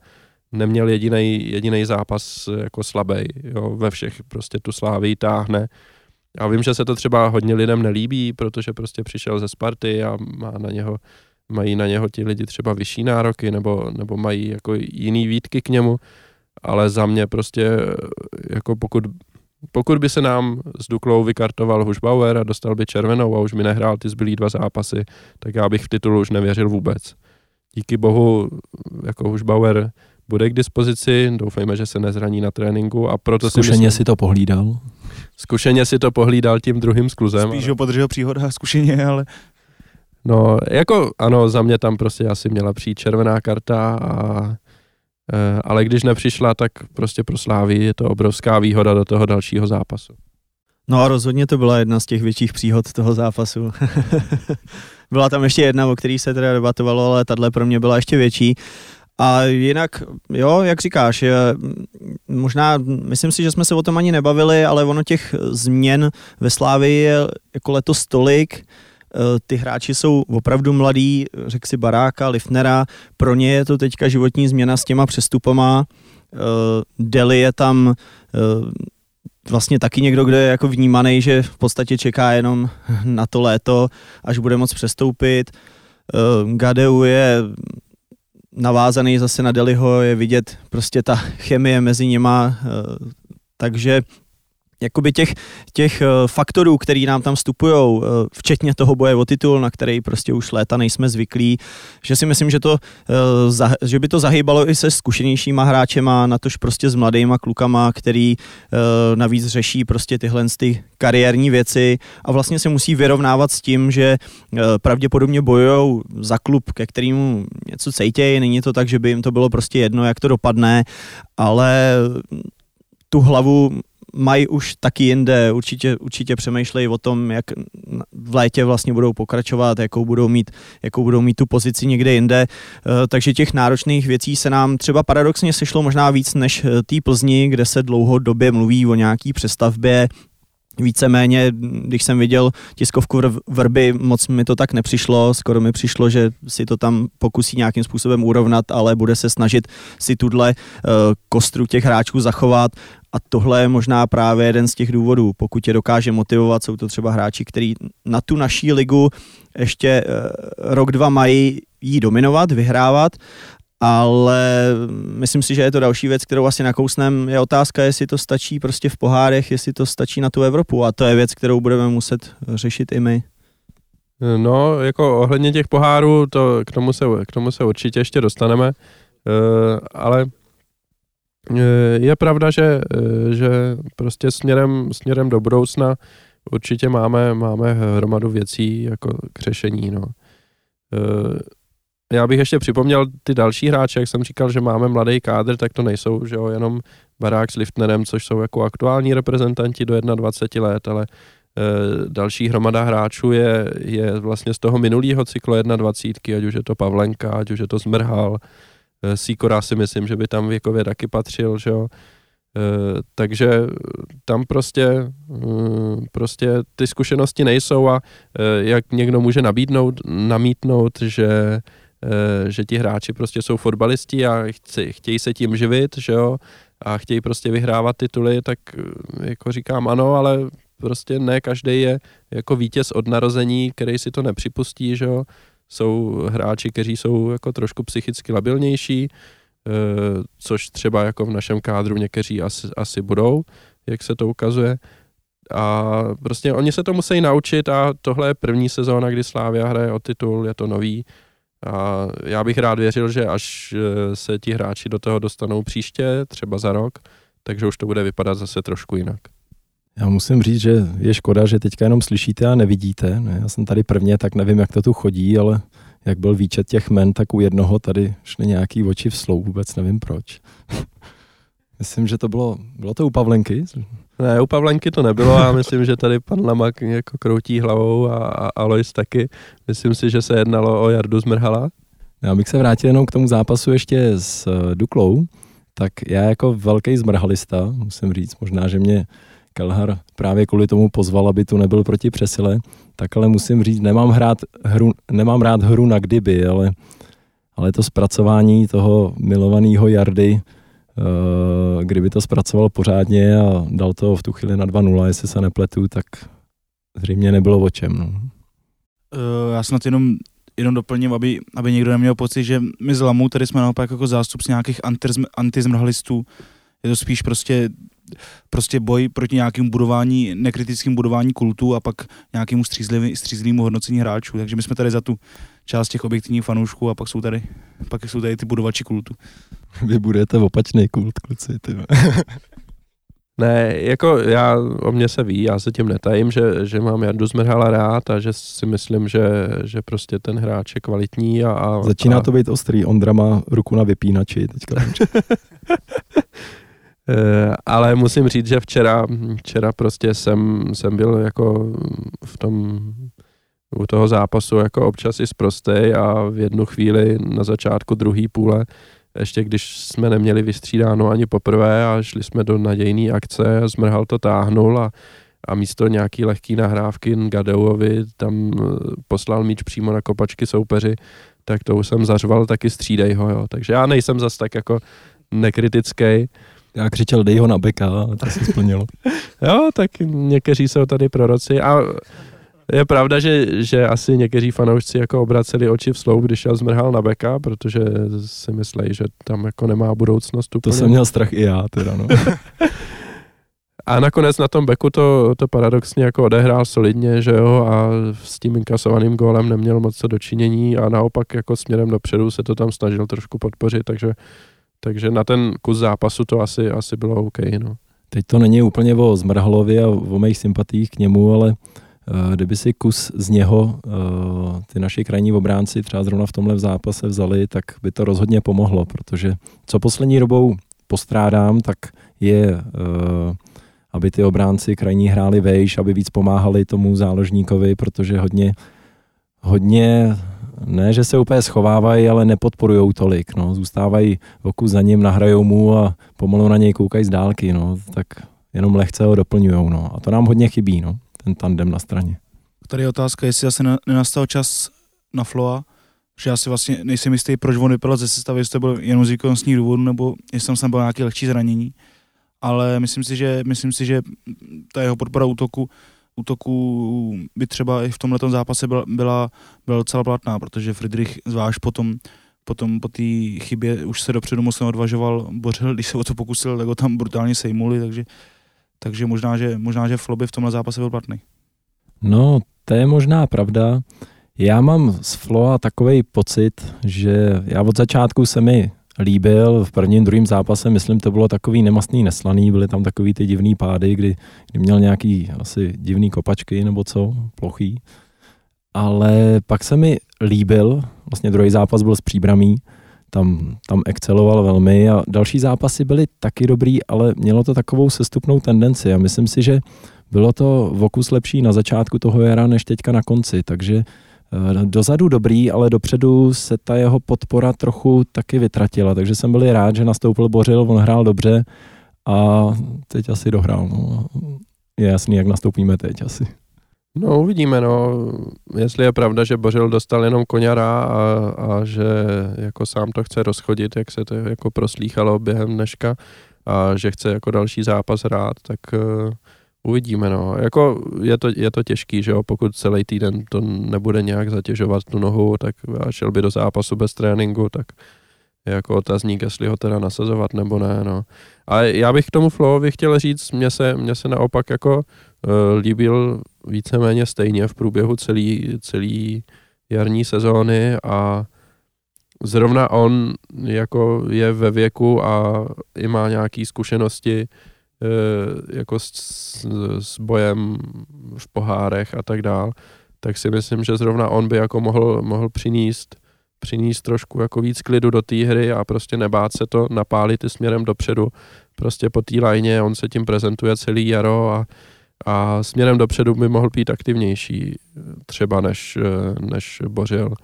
neměl jediný zápas jako slabý, jo, ve všech prostě tu slávy táhne. A vím, že se to třeba hodně lidem nelíbí, protože prostě přišel ze Sparty a má na něho, mají na něho ti lidi třeba vyšší nároky nebo, nebo mají jako jiný výtky k němu, ale za mě prostě jako pokud pokud by se nám s Duklou vykartoval Hušbauer a dostal by červenou a už mi nehrál ty zbylý dva zápasy, tak já bych v titulu už nevěřil vůbec. Díky bohu, jako Hušbauer bude k dispozici, doufejme, že se nezraní na tréninku a proto Zkušeně si myslím, si to pohlídal. Zkušeně si to pohlídal tím druhým skluzem. Spíš ho podržel příhoda zkušeně, ale No, jako ano, za mě tam prostě asi měla přijít červená karta a ale když nepřišla, tak prostě pro Slávy je to obrovská výhoda do toho dalšího zápasu. No a rozhodně to byla jedna z těch větších příhod toho zápasu. byla tam ještě jedna, o který se teda debatovalo, ale tahle pro mě byla ještě větší. A jinak, jo, jak říkáš, možná, myslím si, že jsme se o tom ani nebavili, ale ono těch změn ve Slávii je jako letos tolik, Eh, ty hráči jsou opravdu mladí, řek si Baráka, Lifnera, pro ně je to teďka životní změna s těma přestupama. Eh, Deli je tam eh, vlastně taky někdo, kdo je jako vnímaný, že v podstatě čeká jenom na to léto, až bude moc přestoupit. Gadeu je navázaný zase na Deliho, je vidět prostě ta chemie mezi nima, takže jakoby těch, těch eh, faktorů, který nám tam vstupují, eh, včetně toho boje o titul, na který prostě už léta nejsme zvyklí, že si myslím, že, to, eh, že by to zahýbalo i se zkušenějšíma hráčema, natož prostě s mladýma klukama, který navíc řeší prostě tyhle ty kariérní věci a vlastně se musí vyrovnávat s tím, že pravděpodobně bojují za klub, ke kterému něco cejtějí, není to tak, že by jim to bylo prostě jedno, jak to dopadne, ale tu hlavu mají už taky jinde, určitě, určitě přemýšlejí o tom, jak v létě vlastně budou pokračovat, jakou budou mít, jakou budou mít tu pozici někde jinde, eh, takže těch náročných věcí se nám třeba paradoxně sešlo možná víc než eh, té Plzni, kde se dlouhodobě mluví o nějaký přestavbě, víceméně, když jsem viděl tiskovku Vrby, moc mi to tak nepřišlo, skoro mi přišlo, že si to tam pokusí nějakým způsobem urovnat, ale bude se snažit si tuhle uh, kostru těch hráčů zachovat. A tohle je možná právě jeden z těch důvodů. Pokud je dokáže motivovat, jsou to třeba hráči, kteří na tu naší ligu ještě uh, rok, dva mají jí dominovat, vyhrávat ale myslím si, že je to další věc, kterou asi nakousnem. Je otázka, jestli to stačí prostě v pohárech, jestli to stačí na tu Evropu a to je věc, kterou budeme muset řešit i my. No, jako ohledně těch pohárů, to k tomu se, k tomu se určitě ještě dostaneme, uh, ale uh, je pravda, že, uh, že prostě směrem, směrem do budoucna určitě máme, máme hromadu věcí jako k řešení, no já bych ještě připomněl ty další hráče, jak jsem říkal, že máme mladý kádr, tak to nejsou, že jo, jenom Barák s Liftnerem, což jsou jako aktuální reprezentanti do 21 let, ale e, další hromada hráčů je, je vlastně z toho minulého cyklu 21, ať už je to Pavlenka, ať už je to Zmrhal, e, Sikora si myslím, že by tam věkově taky patřil, že jo. E, takže tam prostě, mm, prostě ty zkušenosti nejsou a jak někdo může nabídnout, namítnout, že že ti hráči prostě jsou fotbalisti a chci, chtějí se tím živit, že jo, a chtějí prostě vyhrávat tituly, tak eh, jako říkám ano, ale prostě ne každý je jako vítěz od narození, který si to nepřipustí, že jo. Jsou hráči, kteří jsou jako trošku psychicky labilnější, eh, což třeba jako v našem kádru někteří asi, asi budou, jak se to ukazuje. A prostě oni se to musí naučit a tohle je první sezóna, kdy Slávia hraje o titul, je to nový, a já bych rád věřil, že až eh, se ti hráči do toho dostanou příště, třeba za rok, takže už to bude vypadat zase trošku jinak. Já musím říct, že je škoda, že teďka jenom slyšíte a nevidíte. Já jsem tady prvně, tak nevím, jak to tu chodí, ale jak byl výčet těch men, tak u jednoho tady šly nějaký oči v slou, vůbec nevím proč. Myslím, že to bylo, bylo to u Pavlenky? Ne, u Pavlenky to nebylo, já myslím, že tady pan Lamak jako kroutí hlavou a, a Alois taky. Myslím si, že se jednalo o Jardu Zmrhala. Já bych se vrátil jenom k tomu zápasu ještě s eh, Duklou, tak já jako velký zmrhalista, musím říct, možná, že mě Kelhar právě kvůli tomu pozval, aby tu nebyl proti přesile, tak ale musím říct, nemám, hrát hru, nemám rád hru na kdyby, ale, ale to zpracování toho milovaného Jardy, kdyby to zpracoval pořádně a dal to v tu chvíli na 2-0, jestli se nepletu, tak zřejmě nebylo o čem. No. Uh, já snad jenom jenom doplním, aby, aby někdo neměl pocit, že my z Lamu tady jsme naopak jako zástupci nějakých antizmrhalistů. Je to spíš prostě prostě boj proti nějakému budování, nekritickým budování kultu a pak nějakému střízlivému hodnocení hráčů. Takže my jsme tady za tu část těch objektivních fanoušků a pak jsou tady, pak jsou tady ty budovači kultu. Vy budete opačný kult, kluci. Ty. Ne, jako já, o mě se ví, já se tím netajím, že, že mám Jardu Zmerhala rád a že si myslím, že, že prostě ten hráč je kvalitní. A, a Začíná a... to být ostrý, Ondra má ruku na vypínači teďka. Eh, ale musím říct, že včera, včera prostě jsem, jsem byl jako v tom u toho zápasu jako občas i zprostej a v jednu chvíli na začátku druhé půle ještě když jsme neměli vystřídáno ani poprvé a šli jsme do nadějné akce, Zmrhal to táhnul a, a místo nějaký lehký nahrávky Gadeuovi tam eh, poslal míč přímo na kopačky soupeři, tak to už jsem zařval taky střídej ho, jo. Takže já nejsem zas tak jako nekritický. Já křičel, dej ho na beka, to se splnilo. jo, tak někteří jsou tady proroci a je pravda, že, že asi někteří fanoušci jako obraceli oči v slou, když já zmrhal na beka, protože si myslejí, že tam jako nemá budoucnost úplně. To jsem měl strach i já teda, no. A nakonec na tom beku to, to paradoxně jako odehrál solidně, že jo, a s tím inkasovaným gólem neměl moc co dočinění a naopak jako směrem dopředu se to tam snažil trošku podpořit, takže, takže na ten kus zápasu to asi, asi bylo OK, no. Teď to není úplně o Zmrhalovi a o mých sympatích k němu, ale kdyby si kus z něho eh, ty naši krajní obránci třeba zrovna v tomhle zápase vzali, tak by to rozhodně pomohlo, protože co poslední dobou postrádám, tak je, eh, aby ty obránci krajní hráli vejš, aby víc pomáhali tomu záložníkovi, protože hodně, hodně ne, že se úplně schovávají, ale nepodporují tolik. No. Zůstávají oku za ním, nahrajou mu a pomalu na něj koukají z dálky. No. Tak jenom lehce ho doplňují. No. A to nám hodně chybí. No ten tandem na straně. Tady je otázka, jestli zase nenastal čas na Floa, že já si vlastně nejsem jistý, proč on vypadal ze sestavy, jestli to byl jenom z výkonnostních důvodů, nebo jestli tam byl nějaké lehčí zranění. Ale myslím si, že, myslím si, že ta jeho podpora útoku, útoku by třeba i v tomhle zápase byla, byla, byla docela platná, protože Friedrich zvlášť potom, potom po té chybě už se dopředu moc neodvažoval, bořil, když se o to pokusil, tak ho tam brutálně sejmuli, takže takže možná, že, možná, že Flo by v tomhle zápase byl platný. No, to je možná pravda. Já mám z Floa takový pocit, že já od začátku se mi líbil v prvním, druhém zápase, myslím, to bylo takový nemastný, neslaný, byly tam takový ty divný pády, kdy, kdy měl nějaký asi divný kopačky nebo co, plochý. Ale pak se mi líbil, vlastně druhý zápas byl s příbramí, tam, tam exceloval velmi a další zápasy byly taky dobrý, ale mělo to takovou sestupnou tendenci a myslím si, že bylo to v okus lepší na začátku toho jara než teďka na konci, takže eh, dozadu dobrý, ale dopředu se ta jeho podpora trochu taky vytratila, takže jsem byl rád, že nastoupil Bořil, on hrál dobře a teď asi dohrál. No. Je jasný, jak nastoupíme teď asi. No uvidíme, no, jestli je pravda, že Bořil dostal jenom koněra a, a že jako sám to chce rozchodit, jak se to jako proslýchalo během dneška a že chce jako další zápas hrát, tak uh, uvidíme, no. Jako je to, je to těžký, že jo, pokud celý týden to nebude nějak zatěžovat tu nohu, tak a šel by do zápasu bez tréninku, tak jako otazník, jestli ho teda nasazovat nebo ne, no. Ale já bych k tomu Flowovi chtěl říct, mně se, mně se naopak jako uh, líbil víceméně stejně v průběhu celý, celý jarní sezóny a zrovna on jako je ve věku a i má nějaké zkušenosti uh, jako s, s, s bojem v pohárech a tak dál, tak si myslím, že zrovna on by jako mohl, mohl přinést přinést trošku jako víc klidu do té hry a prostě nebát se to napálit i směrem dopředu, prostě po té lajně, on se tím prezentuje celý jaro a, a směrem dopředu by mohl být aktivnější třeba než, než Bořil.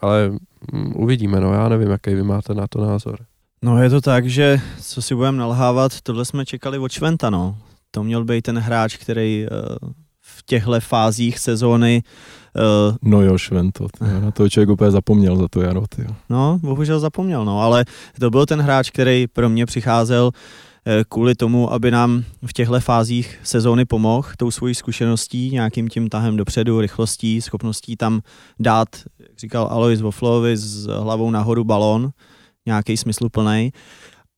Ale mm, uvidíme, no já nevím, jaký vy máte na to názor. No je to tak, že co si budeme nalhávat, tohle jsme čekali od Šventa, no. To měl být ten hráč, který uh, v těchto fázích sezóny Uh, no jo, Švento, na to člověk úplně zapomněl za to jaro. Tyjo. No, bohužel zapomněl, no, ale to byl ten hráč, který pro mě přicházel eh, kvůli tomu, aby nám v těchto fázích sezóny pomohl tou svojí zkušeností, nějakým tím tahem dopředu, rychlostí, schopností tam dát, jak říkal Alois Voflovi, s hlavou nahoru balón, nějaký smysluplný.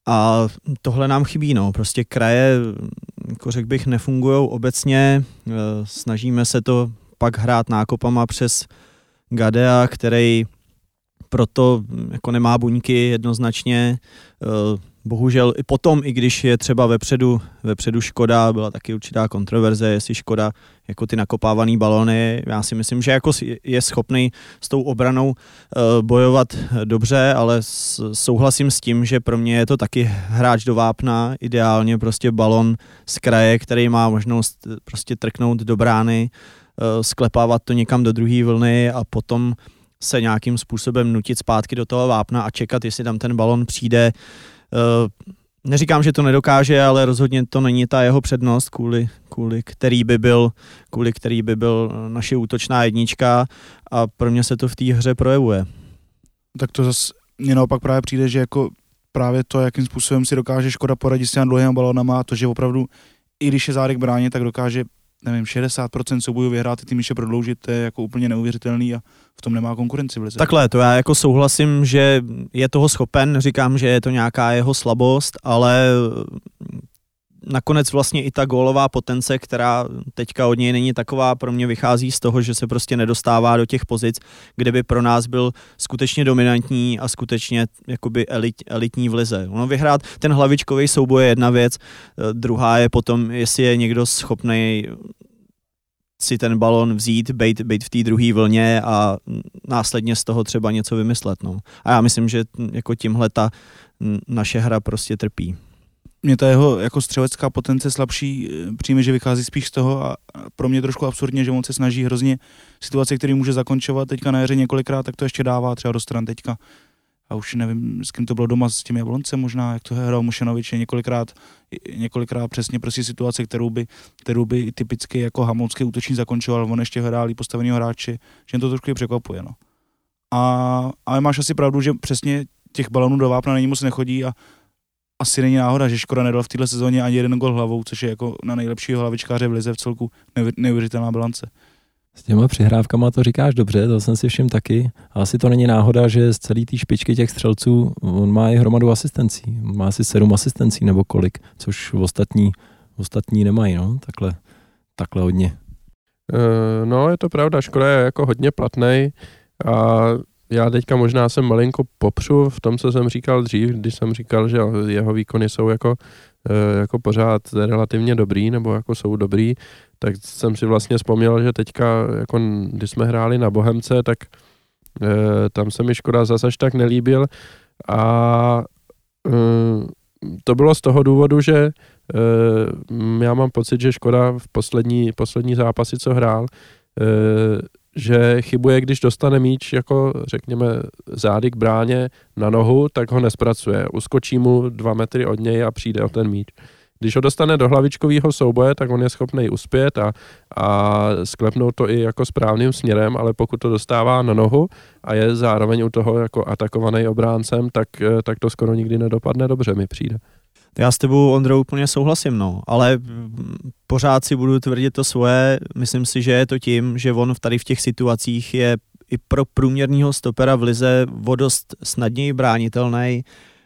A tohle nám chybí, no. Prostě kraje, jako řekl bych, nefungují obecně. Eh, snažíme se to pak hrát nákopama přes Gadea, který proto jako nemá buňky jednoznačně. Eh, bohužel i potom, i když je třeba vepředu, vepředu Škoda, byla taky určitá kontroverze, jestli Škoda jako ty nakopávaný balony, já si myslím, že jako je schopný s tou obranou eh, bojovat dobře, ale souhlasím s tím, že pro mě je to taky hráč do vápna, ideálně prostě balon z kraje, který má možnost prostě trknout do brány, Eh, sklepávat to někam do druhé vlny a potom se nějakým způsobem nutit zpátky do toho vápna a čekat, jestli tam ten balon přijde. Eh, neříkám, že to nedokáže, ale rozhodně to není ta jeho přednost, kvůli, kvůli, který, by byl, kvůli který by byl naše útočná jednička a pro mě se to v té hře projevuje. Tak to zase mně naopak právě přijde, že jako právě to, jakým způsobem si dokáže Škoda poradit s těmi dlouhými balonama a to, že opravdu i když je zádek bráně, tak dokáže nevím, 60% soubojů vyhrát ty ještě prodloužit, to je jako úplně neuvěřitelný a v tom nemá konkurenci v lize. Takhle, to já jako souhlasím, že je toho schopen, říkám, že je to nějaká jeho slabost, ale nakonec vlastně i ta gólová potence, která teďka od něj není taková, pro mě vychází z toho, že se prostě nedostává do těch pozic, kde by pro nás byl skutečně dominantní a skutečně jakoby elit, elitní v lize. Ono vyhrát ten hlavičkový souboj je jedna věc, eh, druhá je potom, jestli je někdo schopný si ten balon vzít, být, být v té druhé vlně a následně z toho třeba něco vymyslet. No. A já myslím, že jako tímhle ta naše hra prostě trpí mě ta jeho jako střelecká potence slabší eh, přijme, že vychází spíš z toho a pro mě trošku absurdně, že on se snaží hrozně situace, který může zakončovat teďka na jaře několikrát, tak to ještě dává třeba do stran teďka. A už nevím, s kým to bylo doma, s tím Jabloncem možná, jak to hrál Mušenovič, několikrát, několikrát přesně prostě situace, kterou by, kterou by typicky jako hamocký útočník zakončoval, on ještě hrál postavený hráče, že to trošku překvapuje. No. A, ale máš asi pravdu, že přesně těch balonů do vápna není moc nechodí a asi není náhoda, že Škoda nedal v této sezóně ani jeden gol hlavou, což je jako na nejlepšího hlavičkáře v lize v celku neuvěřitelná bilance. S těma přihrávkama to říkáš dobře, to jsem si všiml taky. A asi to není náhoda, že z celé té špičky těch střelců on má i hromadu asistencí. Má asi sedm asistencí nebo kolik, což v ostatní, v ostatní nemají, no, takhle, takhle hodně. Uh, no, je to pravda, Škoda je jako hodně platný a já teďka možná jsem malinko popřu v tom, co jsem říkal dřív, když jsem říkal, že jeho výkony jsou jako, eh, jako pořád relativně dobrý, nebo jako jsou dobrý, tak jsem si vlastně vzpomněl, že teďka, jako když jsme hráli na Bohemce, tak eh, tam se mi Škoda zase tak nelíbil a eh, to bylo z toho důvodu, že já mám pocit, že Škoda v poslední, poslední zápasy, co hrál, že chybuje, když dostane míč jako řekněme zády k bráně na nohu, tak ho nespracuje. Uskočí mu dva metry od něj a přijde o ten míč. Když ho dostane do hlavičkového souboje, tak on je schopný uspět a, a sklepnout to i jako správným směrem, ale pokud to dostává na nohu a je zároveň u toho jako atakovaný obráncem, tak, tak to skoro nikdy nedopadne dobře, mi přijde. Já s tebou, Ondro, úplně souhlasím, no, ale pořád si budu tvrdit to svoje. Myslím si, že je to tím, že on tady v těch situacích je i pro průměrného stopera v lize vodost snadněji bránitelný,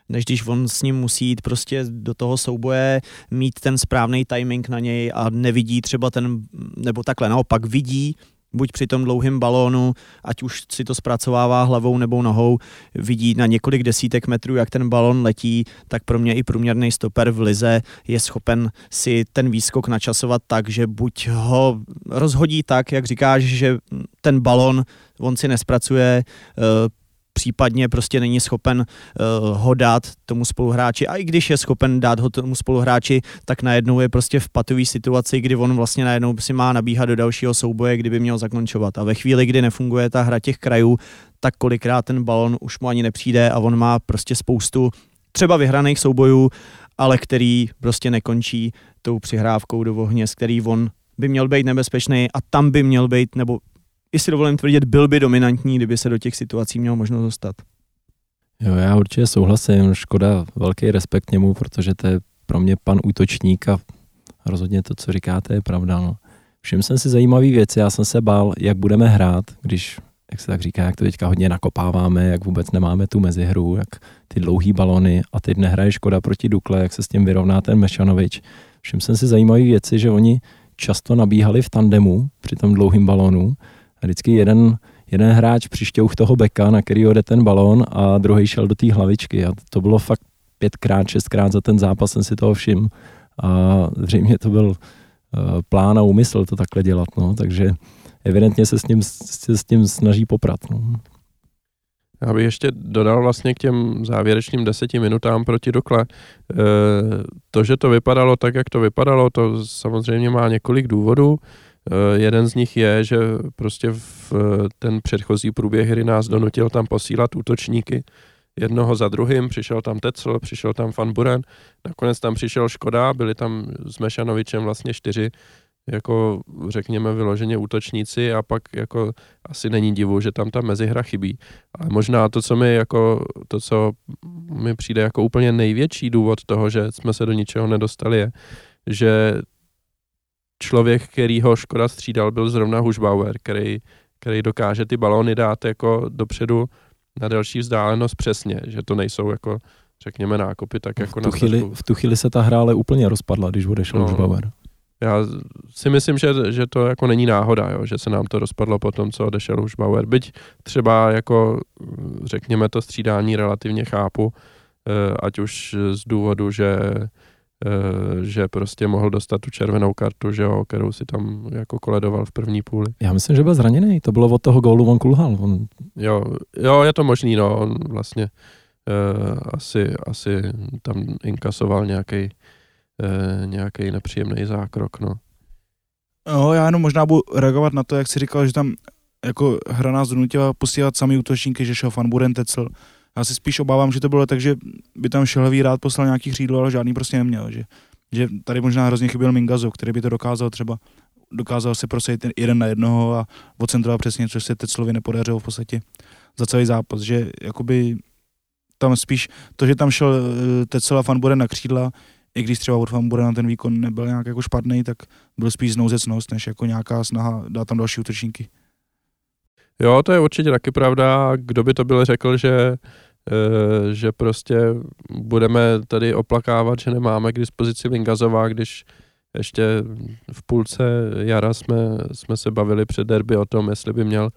než když on s ním musí jít prostě do toho souboje, mít ten správný timing na něj a nevidí třeba ten, nebo takhle naopak vidí buď při tom dlouhém balónu, ať už si to zpracovává hlavou nebo nohou, vidí na několik desítek metrů, jak ten balon letí, tak pro mě i průměrný stoper v lize je schopen si ten výskok načasovat tak, že buď ho rozhodí tak, jak říkáš, že ten balon on si nespracuje, eh, případně prostě není schopen uh, ho dát tomu spoluhráči a i když je schopen dát ho tomu spoluhráči, tak najednou je prostě v patové situaci, kdy on vlastně najednou si má nabíhat do dalšího souboje, kdyby měl zakončovat. A ve chvíli, kdy nefunguje ta hra těch krajů, tak kolikrát ten balon už mu ani nepřijde a on má prostě spoustu třeba vyhraných soubojů, ale který prostě nekončí tou přihrávkou do ohně, z který on by měl být nebezpečný a tam by měl být, nebo i si dovolím tvrdit, byl by dominantní, kdyby se do těch situací měl možnost dostat. Jo, já určitě souhlasím, škoda, velký respekt němu, protože to je pro mě pan útočník a rozhodně to, co říkáte, je pravda. No. Všiml jsem si zajímavý věci, já jsem se bál, jak budeme hrát, když, jak se tak říká, jak to teďka hodně nakopáváme, jak vůbec nemáme tu mezihru, jak ty dlouhý balony a teď nehraje Škoda proti Dukle, jak se s tím vyrovná ten Mešanovič. Všiml jsem si zajímavé věci, že oni často nabíhali v tandemu při tom dlouhým balónu a vždycky jeden, jeden hráč přišťouch toho beka, na který jde ten balón a druhý šel do té hlavičky. A to bylo fakt pětkrát, šestkrát za ten zápas jsem si toho všiml. A zřejmě to byl uh, plán a úmysl to takhle dělat. No. Takže evidentně se s tím, se s tím snaží poprat. No. Já bych ještě dodal vlastně k těm závěrečným deseti minutám proti Dokle. E, to, že to vypadalo tak, jak to vypadalo, to samozřejmě má několik důvodů. Eh, jeden z nich je, že prostě v ten předchozí průběh hry nás donutil tam posílat útočníky jednoho za druhým, přišel tam Tecl, přišel tam Van Buren, nakonec tam přišel Škoda, byli tam s Mešanovičem vlastně čtyři, jako řekněme vyloženě útočníci a pak jako asi není divu, že tam ta mezihra chybí. Ale možná to, co mi jako, to, co mi přijde jako úplně největší důvod toho, že jsme se do ničeho nedostali, je, že člověk, který ho Škoda střídal, byl zrovna Hušbauer, který, který dokáže ty balóny dát jako dopředu na delší vzdálenost přesně, že to nejsou jako řekněme nákopy tak jako v tu, na chvíli, v tu chvíli se ta hra ale úplně rozpadla, když odešel no. Hušbauer. Já si myslím, že, že to jako není náhoda, jo, že se nám to rozpadlo po tom, co odešel Hušbauer. Byť třeba jako řekněme to střídání relativně chápu, eh, ať už z důvodu, že že prostě mohl dostat tu červenou kartu, že jo, kterou si tam jako koledoval v první půli. Já myslím, že byl zraněný, to bylo od toho gólu, on kulhal. On... Jo, jo, je to možný, no, on vlastně uh, asi, asi tam inkasoval nějaký uh, nějaký nepříjemný zákrok, no. No, já jenom možná budu reagovat na to, jak jsi říkal, že tam jako hra nás donutila posílat sami útočníky, že šel Van Buren Tecel, já si spíš obávám, že to bylo tak, že by tam Šelhavý rád poslal nějaký křídlo, ale žádný prostě neměl. Že, že tady možná hrozně chyběl Mingazo, který by to dokázal třeba dokázal se prosadit jeden na jednoho a ocentrovat přesně, což se Teclovi nepodařilo v podstatě za celý zápas, že jakoby tam spíš to, že tam šel eh, Tecel a Fanburen na křídla, i když třeba od Fanburena ten výkon nebyl nějak jako špatný, tak byl spíš znouzecnost, než jako nějaká snaha dát tam další útočníky. Jo, to je určitě taky pravda. Kdo by to byl řekl, že že prostě budeme tady oplakávat, že nemáme k dispozici Lingazová, když ještě v půlce jara jsme, jsme se bavili před derby o tom, jestli by měl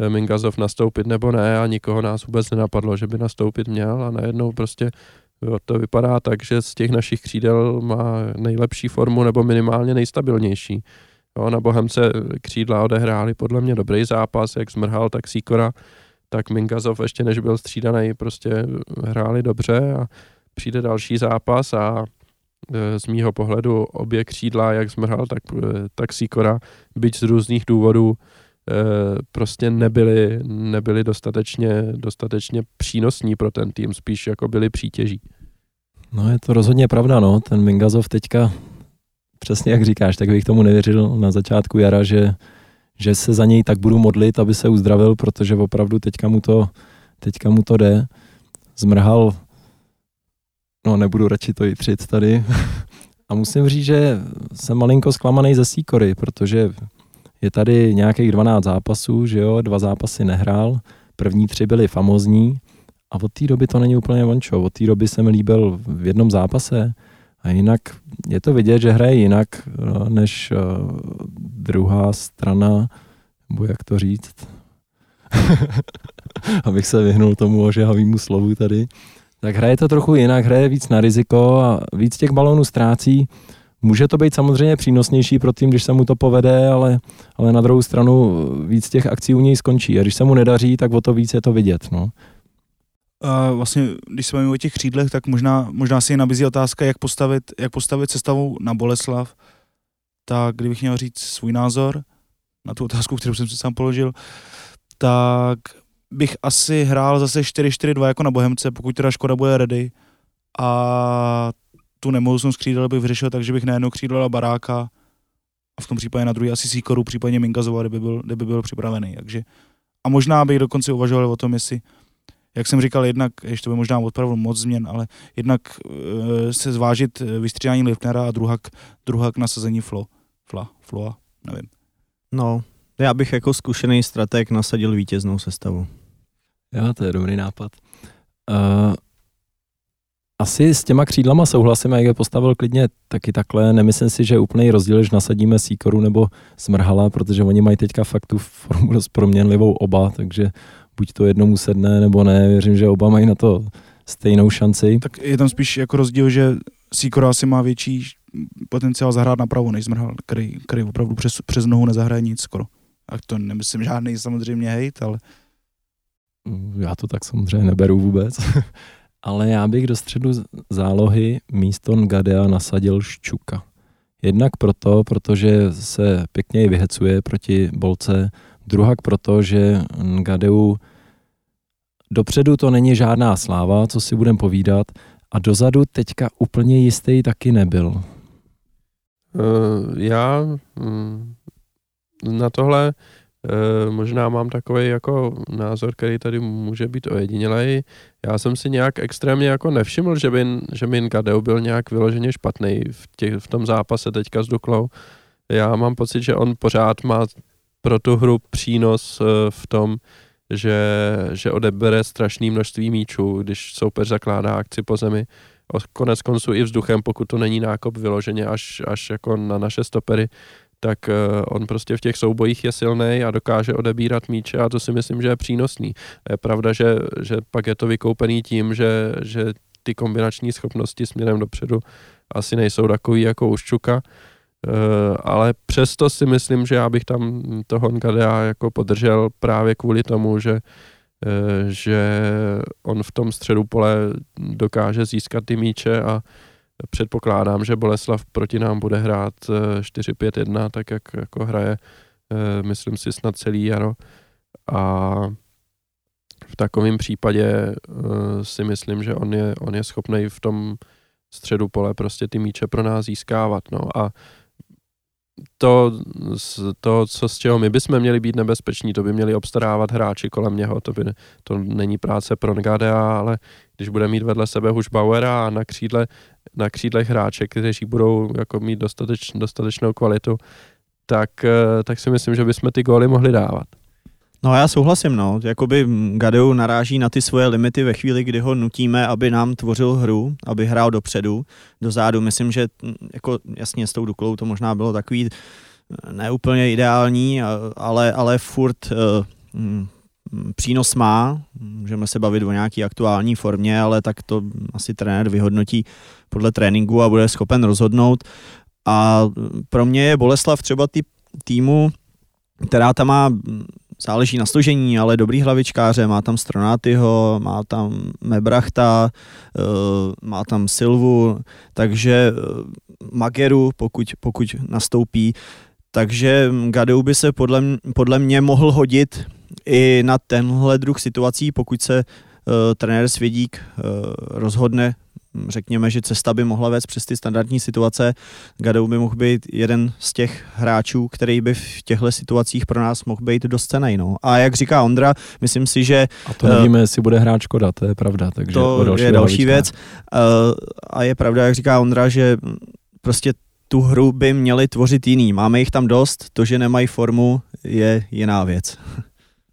eh, Mingazov nastoupit nebo ne a nikoho nás vůbec nenapadlo, že by nastoupit měl a najednou prostě to vypadá tak, že z těch našich křídel má nejlepší formu nebo minimálně nejstabilnější. Jo, na Bohemce křídla odehráli podle mě dobrý zápas, jak zmrhal, tak Sikora tak Mingazov ještě než byl střídaný, prostě hráli dobře a přijde další zápas a e, z mýho pohledu obě křídla, jak zmrhal, tak, e, tak Sikora, byť z různých důvodů, e, prostě nebyli, nebyli dostatečně, dostatečně přínosní pro ten tým, spíš jako byli přítěží. No je to rozhodně pravda, no. Ten Mingazov teďka, přesně jak říkáš, tak bych tomu nevěřil na začátku jara, že že se za něj tak budu modlit, aby se uzdravil, protože opravdu teďka mu to, teďka mu to jde. Zmrhal, no nebudu radši to jitřit tady. A musím říct, že jsem malinko zklamaný ze Sýkory, protože je tady nějakých 12 zápasů, že jo, dva zápasy nehrál, první tři byly famozní a od té doby to není úplně vončo. Od té doby jsem líbil v jednom zápase, a jinak je to vidět, že hraje jinak, eh, než eh, druhá strana nebo jak to říct, abych se vyhnul tomu ožehavému slovu tady, tak hraje to trochu jinak, hraje víc na riziko a víc těch balónů ztrácí. Může to být samozřejmě přínosnější pro tým, když se mu to povede, ale, ale na druhou stranu víc těch akcí u něj skončí. A když se mu nedaří, tak o to víc je to vidět. No. A vlastně, když se bavíme o těch křídlech, tak možná, možná si je nabízí otázka, jak postavit, jak postavit sestavu na Boleslav. Tak kdybych měl říct svůj názor na tu otázku, kterou jsem si sám položil, tak bych asi hrál zase 4-4-2 jako na Bohemce, pokud teda Škoda bude ready. A tu nemohoucnost křídel bych vyřešil tak, že bych na jedno křídlo baráka a v tom případě na druhý asi Sikoru, případně Mingazova, kdyby byl, kdyby byl připravený. Takže, a možná bych dokonce uvažoval o tom, jestli, jak jsem říkal, jednak, ještě to by možná odpravil moc změn, ale jednak e, se zvážit vystřídání Lifnera a druhak, druhak nasazení Flo, Fla, Floa, nevím. No, já bych jako zkušený strateg nasadil vítěznou sestavu. Jo, to je dobrý nápad. Uh, asi s těma křídlama souhlasím, jak je postavil klidně taky takhle. Nemyslím si, že je úplný rozdíl, že nasadíme Sýkoru nebo Smrhala, protože oni mají teďka fakt tu formu dost proměnlivou oba, takže buď to jednomu sedne nebo ne. Věřím, že oba mají na to stejnou šanci. Tak je tam spíš jako rozdíl, že Sýkora asi má větší potenciál zahrát napravo než Smrhal, který, který opravdu přes, přes nohu nezahraje nic skoro. A to nemyslím žádný samozřejmě hejt, ale... Já to tak samozřejmě neberu vůbec. ale já bych do středu zálohy místo Ngadea nasadil Ščuka. Jednak proto, protože se pěkně vyhecuje proti Bolce, druhak proto, že Ngadeu dopředu to není žádná sláva, co si budem povídat, a dozadu teďka úplně jistý taky nebyl. Uh, já mm, na tohle Eh, možná mám takový jako názor, který tady může být ojedinělej. Já jsem si nějak extrémně jako nevšiml, že by, že by Gadeu byl nějak vyloženě špatný v, těch, v tom zápase teďka s Duklou. Já mám pocit, že on pořád má pro tu hru přínos eh, v tom, že, že odebere strašné množství míčů, když soupeř zakládá akci po zemi. Konec konců i vzduchem, pokud to není nákop vyloženě až, až jako na naše stopery, tak uh, on prostě v těch soubojích je silný a dokáže odebírat míče a to si myslím, že je přínosný. Je pravda, že, že pak je to vykoupený tím, že, že ty kombinační schopnosti směrem dopředu asi nejsou takový jako u Ščuka, ale přesto si myslím, že já bych tam toho Nkadea jako podržel právě kvůli tomu, že uh, že on v tom středu pole dokáže získat ty míče a Předpokládám, že Boleslav proti nám bude hrát 4-5-1, eh, tak jak jako hraje, eh, myslím si, snad celý jaro. A v takovém případě eh, si myslím, že on je, on je schopný v tom středu pole prostě ty míče pro nás získávat. No. A to, to, co z čeho my bychom měli být nebezpeční, to by měli obstarávat hráči kolem něho, to, by, to není práce pro Ngadea, ale když bude mít vedle sebe Bauera a na, křídle, na křídlech hráče, kteří budou jako mít dostateč, dostatečnou kvalitu, tak, eh, tak si myslím, že bychom ty góly mohli dávat. No já souhlasím, no. Jakoby Gadeu naráží na ty svoje limity ve chvíli, kdy ho nutíme, aby nám tvořil hru, aby hrál dopředu, dozadu. Myslím, že mm, jako jasně s tou Duklou to možná bylo takový eh, neúplně ideální, ale, ale furt uh, přínos má, můžeme se bavit o nějaký aktuální formě, ale tak to asi trenér vyhodnotí podle tréninku a bude schopen rozhodnout. A pro mě je Boleslav třeba ty týmu, která tam má záleží na složení, ale dobrý hlavičkáře, má tam Stronátyho, má tam Mebrachta, eh, má tam Silvu, takže eh, Mageru, pokud, pokud nastoupí, takže Gadeu by se podle, podle mě mohl hodit i na tenhle druh situací, pokud se uh, trenér Svědík rozhodne řekněme, že cesta by mohla vést přes ty standardní situace. Gadou by mohl být jeden z těch hráčů, který by v těchto situacích pro nás mohl být dost cenej. No. A jak říká Ondra, myslím si, že... A to nevíme, uh, jestli bude hráč Škoda, to je pravda. Takže to je další věc. Uh, a je pravda, jak říká Ondra, že prostě tu hru by měli tvořit jiný. Máme jich tam dost, to, že nemají formu, je jiná věc.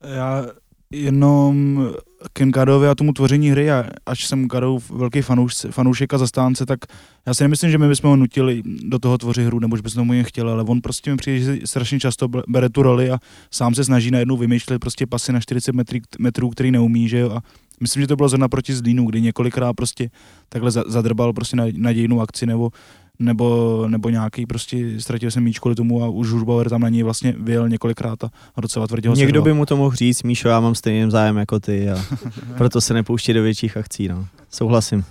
Já jenom k Gadovi a tomu tvoření hry, a až jsem Gadov velký fanouš, fanoušek a zastánce, tak já si nemyslím, že my bychom ho nutili do toho tvořit hru, nebo že bychom jen chtěli, ale on prostě mi přijde, že strašně často bere tu roli a sám se snaží najednou vymýšlet prostě pasy na 40 metrů, metrů který neumí, že jo, a myslím, že to bylo zrovna proti Zlínu, kdy několikrát prostě takhle zadrbal prostě nadějnou akci, nebo nebo, nebo nějaký prostě ztratil jsem míč kvůli tomu a už Žužbauer tam na něj vlastně vyjel několikrát a, a docela tvrdě ho Někdo by mu to mohl říct, Míšo, já mám stejný zájem jako ty a proto se nepouští do větších akcí, no. Souhlasím.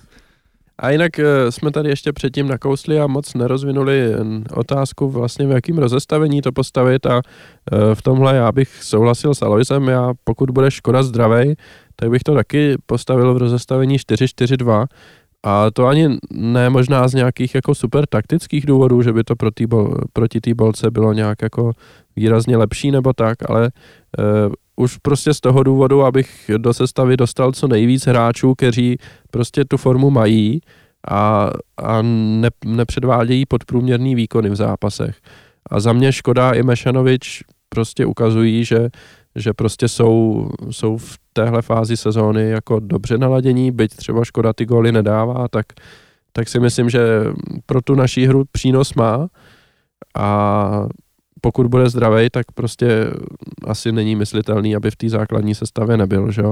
A jinak eh, jsme tady ještě předtím nakousli a moc nerozvinuli otázku vlastně v jakým rozestavení to postavit a eh, v tomhle já bych souhlasil s Aloisem, já pokud bude Škoda zdravej, tak bych to taky postavil v rozestavení 4-4-2, a to ani ne možná z nějakých jako super taktických důvodů, že by to pro tý bol, proti té bolce bylo nějak jako výrazně lepší nebo tak, ale uh, už prostě z toho důvodu, abych do sestavy dostal co nejvíc hráčů, kteří prostě tu formu mají a, a ne, nepředvádějí podprůměrný výkony v zápasech. A za mě Škoda i Mešanovič prostě ukazují, že že prostě jsou, jsou v téhle fázi sezóny jako dobře naladění, byť třeba Škoda ty góly nedává, tak, tak si myslím, že pro tu naší hru přínos má a pokud bude zdravý, tak prostě asi není myslitelný, aby v té základní sestavě nebyl, že?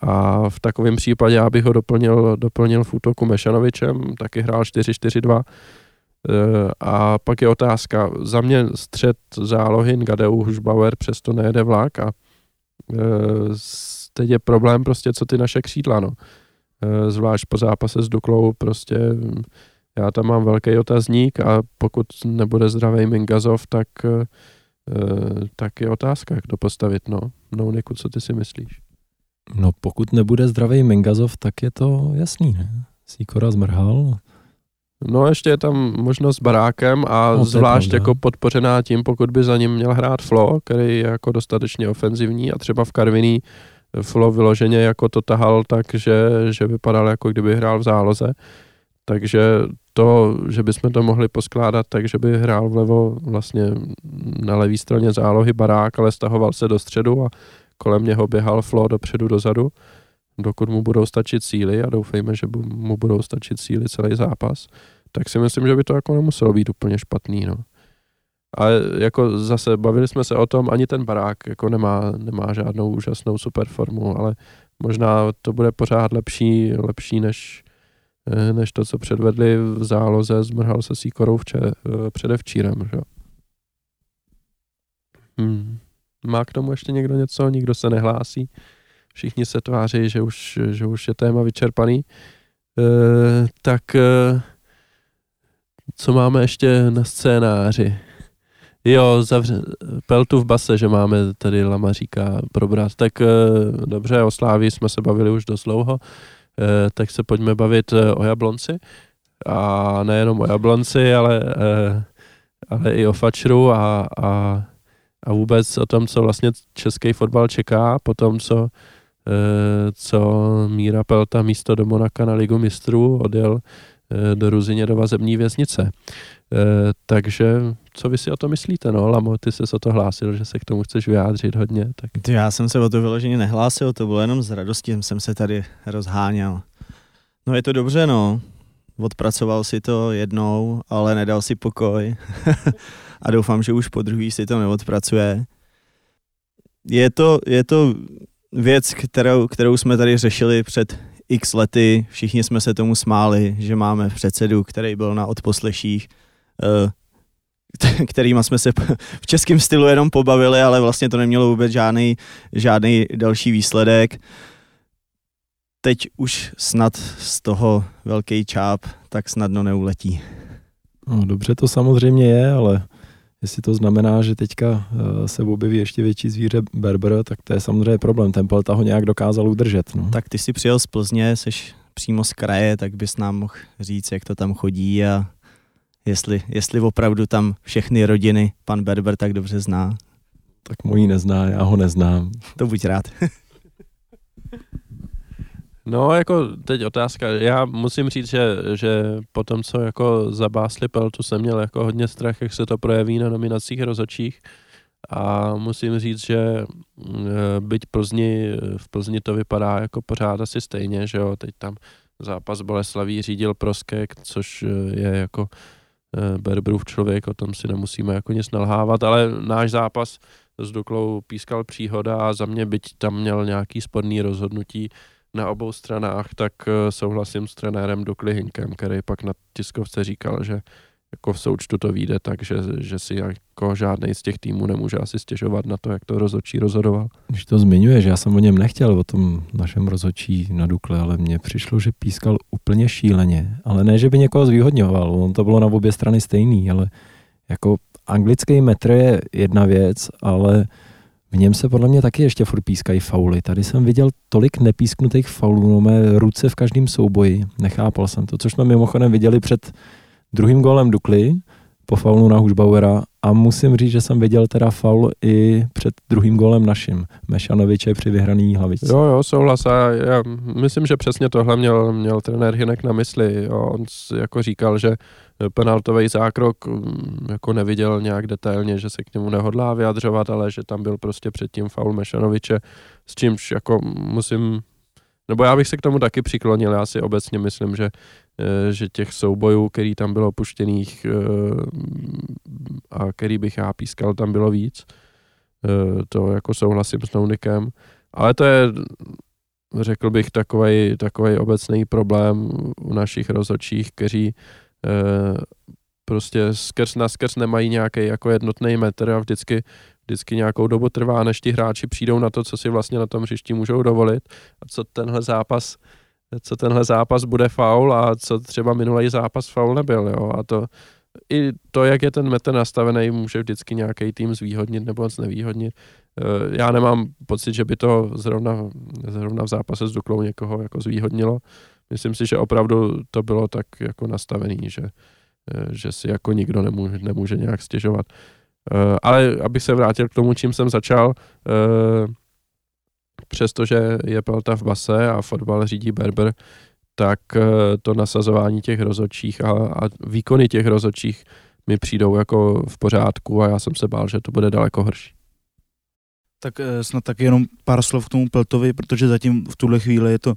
A v takovém případě já bych ho doplnil, doplnil v útoku Mešanovičem, taky hrál 4-4-2, Eh, a pak je otázka, za mě střed zálohy Gadeu Hušbauer přesto nejede vlak a eh, teď je problém prostě, co ty naše křídla, no. Eh, zvlášť po zápase s Duklou prostě já tam mám velký otazník a pokud nebude zdravý Mingazov, tak, tak je otázka, jak to postavit, no. No, Niku, co ty si myslíš? No, pokud nebude zdravý Mingazov, tak je to jasný, ne? Sikora zmrhal, No ještě je tam možnost s barákem a no, zvlášť jako podpořená tím, pokud by za ním měl hrát Flo, který je jako dostatečně ofenzivní a třeba v Karviní Flo vyloženě jako to tahal tak, že, že vypadal jako kdyby hrál v záloze. Takže to, že bychom to mohli poskládat tak, že by hrál vlevo vlastně na levé straně zálohy barák, ale stahoval se do středu a kolem něho běhal Flo dopředu, dozadu, dokud mu budou stačit síly a doufejme, že mu budou stačit síly celý zápas, tak si myslím, že by to jako nemuselo být úplně špatný, no. Ale jako zase bavili jsme se o tom, ani ten barák jako nemá, nemá žádnou úžasnou super formu, ale možná to bude pořád lepší, lepší než, eh, než to, co předvedli v záloze, zmrhal se síkorou vče, eh, předevčírem, že? Hmm. Má k tomu ještě někdo něco? Nikdo se nehlásí? Všichni se tváří, že už, že už je téma vyčerpaný. E, tak e, co máme ještě na scénáři? Jo, zavře, Peltu v base, že máme tady Lamaříka probrat. Tak e, dobře, o Sláví jsme se bavili už dost dlouho, tak se pojďme bavit o Jablonci. A nejenom o Jablonci, ale, ale i o Fačru a, a, a vůbec o tom, co vlastně český fotbal čeká, po tom, co co Míra Pelta místo do Monaka na ligu mistrů odjel eh, do Ruzině do vazební věznice. Eh, takže co vy si o to myslíte? No, Lamo, ty jsi se o to hlásil, že se k tomu chceš vyjádřit hodně. Tak... Já jsem se o to vyloženě nehlásil, to bylo jenom z radosti, jsem se tady rozháněl. No je to dobře, no. Odpracoval si to jednou, ale nedal si pokoj. a doufám, že už po druhý si to neodpracuje. Je to, je to věc, kterou, kterou jsme tady řešili před x lety, všichni jsme se tomu smáli, že máme předsedu, který byl na odposleších, eh, kterýma jsme se v českém stylu jenom pobavili, ale vlastně to nemělo vůbec žádný, žádný další výsledek. Teď už snad z toho velký čáp tak snadno neuletí. No, dobře to samozřejmě je, ale Jestli to znamená, že teďka eh, se objeví ještě větší zvíře Berber, tak to je samozřejmě problém. Ten Pelta ho nějak dokázal udržet. No. Tak ty si přijel z Plzně, jsi přímo z kraje, tak bys nám mohl říct, jak to tam chodí a jestli, jestli opravdu tam všechny rodiny pan Berber tak dobře zná. Tak mojí nezná, já ho neznám. To buď rád. No, jako teď otázka. Já musím říct, že, že po tom, co jako zabásli Peltu, jsem měl jako hodně strach, jak se to projeví na nominacích rozhodčích. A musím říct, že byť Plzni, v Plzni to vypadá jako pořád asi stejně, že jo, teď tam zápas Boleslaví řídil Proskek, což je jako Berberův člověk, o tom si nemusíme jako nic nalhávat, ale náš zápas s Duklou pískal příhoda a za mě byť tam měl nějaký spodný rozhodnutí na obou stranách, tak souhlasím s trenérem Dukly Hinkem, který pak na tiskovce říkal, že jako v součtu to vyjde tak, že, že si jako žádný z těch týmů nemůže asi stěžovat na to, jak to rozhodčí rozhodoval. Když to zmiňuješ, já jsem o něm nechtěl, o tom našem rozhodčí na Dukle, ale mně přišlo, že pískal úplně šíleně. Ale ne, že by někoho zvýhodňoval, on to bylo na obě strany stejný, ale jako anglický metr je jedna věc, ale v něm se podle mě taky ještě furt pískají fauly. Tady jsem viděl tolik nepísknutých faulů, no mé ruce v každém souboji. Nechápal jsem to, což jsme mimochodem viděli před druhým gólem Dukly po faulu na Hušbauera a musím říct, že jsem viděl teda faul i před druhým gólem naším. Mešanoviče při vyhraný hlavici. Jo, jo, souhlas. A já myslím, že přesně tohle měl, měl trenér Hinek na mysli. Jo. On jako říkal, že penaltový zákrok mm, jako neviděl nějak detailně, že se k němu nehodlá vyjadřovat, ale že tam byl prostě předtím faul Mešanoviče, s čímž jako musím nebo já bych se k tomu taky přiklonil, já si obecně myslím, že, eh, že těch soubojů, který tam bylo opuštěných eh, a který bych já pískal, tam bylo víc. Eh, to jako souhlasím s Nounikem. Ale to je, řekl bych, takový obecný problém u našich rozhodčích, kteří prostě skrz na skrz nemají nějaký jako jednotný metr a vždycky vždycky nějakou dobu trvá, než ti hráči přijdou na to, co si vlastně na tom hřišti můžou dovolit a co tenhle zápas co tenhle zápas bude faul a co třeba minulý zápas faul nebyl, jo, a to i to, jak je ten metr nastavený, může vždycky nějaký tým zvýhodnit nebo znevýhodnit. Eh, já nemám pocit, že by to zrovna, zrovna v zápase s Duklou někoho jako zvýhodnilo. Myslím si, že opravdu to bylo tak jako nastavený, že, eh, že si jako nikdo nemůže, nemůže nějak stěžovat. Eh, ale abych se vrátil k tomu, čím jsem začal, eh, přestože je Pelta v base a fotbal řídí Berber, tak to nasazování těch rozočích a, a výkony těch rozočích mi přijdou jako v pořádku a já jsem se bál, že to bude daleko horší. Tak snad taky jenom pár slov k tomu Peltovi, protože zatím v tuhle chvíli je to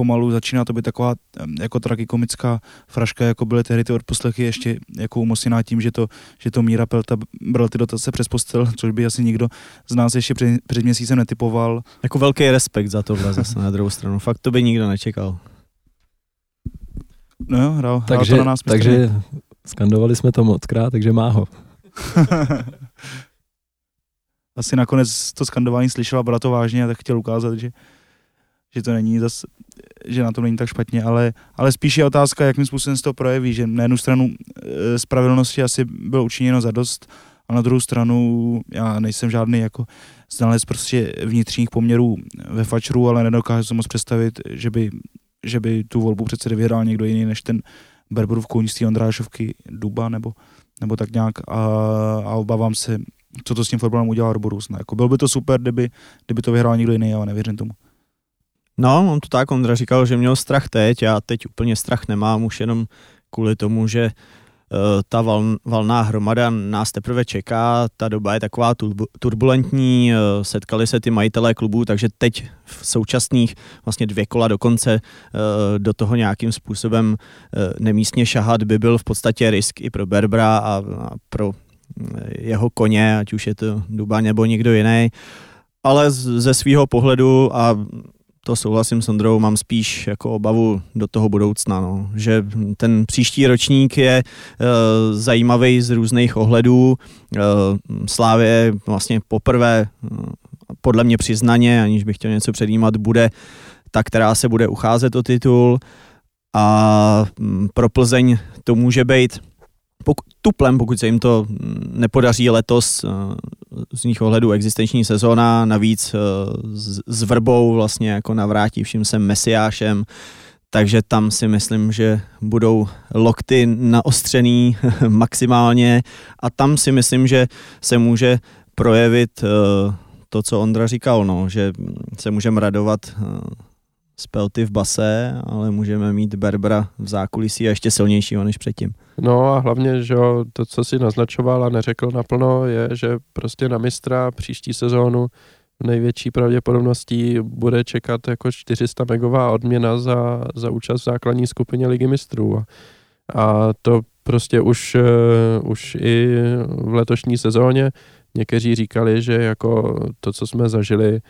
pomalu začíná to být taková jako tragikomická fraška, jako byly tehdy ty odposlechy ještě jako umocněná tím, že to, že to Míra Pelta bral ty dotace přes postel, což by asi nikdo z nás ještě před, před měsícem netypoval. Jako velký respekt za tohle zase na druhou stranu. Fakt to by nikdo nečekal. No jo, hrál, takže, hrál to na nás Takže skandovali jsme to moc krát, takže má ho. asi nakonec to skandování slyšel a to vážně a tak chtěl ukázat, že že to není zas, že na tom není tak špatně, ale, ale spíš je otázka, jakým způsobem se to projeví, že na jednu stranu e, spravedlnosti asi bylo učiněno za dost, a na druhou stranu já nejsem žádný jako znalec prostě vnitřních poměrů ve fačru, ale nedokážu si moc představit, že by, že by tu volbu přece vyhrál někdo jiný než ten Berberův kůň Ondrášovky Duba nebo, nebo tak nějak a, a obávám se, co to s tím fotbalem udělá do budoucna. Jako byl by to super, kdyby, kdyby to vyhrál někdo jiný, ale nevěřím tomu. No, on to tak, Ondra říkal, že měl strach teď, já teď úplně strach nemám, už jenom kvůli tomu, že uh, ta val, valná hromada nás teprve čeká, ta doba je taková turbulentní, uh, setkali se ty majitelé klubů, takže teď v současných vlastně dvě kola do konce uh, do toho nějakým způsobem nemístně šahat by byl v podstatě risk i pro Berbra a, a pro jeho koně, ať už je to Duba nebo někdo jiný. Ale ze svého pohledu a to souhlasím s Ondrou, mám spíš jako obavu do toho budoucna, no. že ten příští ročník je e, zajímavý z různých ohledů. E, Slávě vlastně poprvé, e, podle mě přiznaně, aniž bych chtěl něco předjímat, bude ta, která se bude ucházet o titul a pro Plzeň to může být pokud, tuplem, pokud se jim to nepodaří letos, eh, z nich ohledu existenční sezóna, navíc eh, s, Vrbou vlastně jako navrátí vším se Mesiášem, takže tam si myslím, že budou lokty naostřený maximálně a tam si myslím, že se může projevit eh, to, co Ondra říkal, no, že se můžeme radovat Spelty v base, ale můžeme mít Berbera v zákulisí a ještě silnějšího než předtím. No a hlavně, že to, co si naznačoval a neřekl naplno, je, že prostě na mistra příští sezónu největší pravděpodobností bude čekat jako 400 megová odměna za, za účast v základní skupině ligy mistrů. A, to prostě už, uh, už i v letošní sezóně někteří říkali, že jako to, co jsme zažili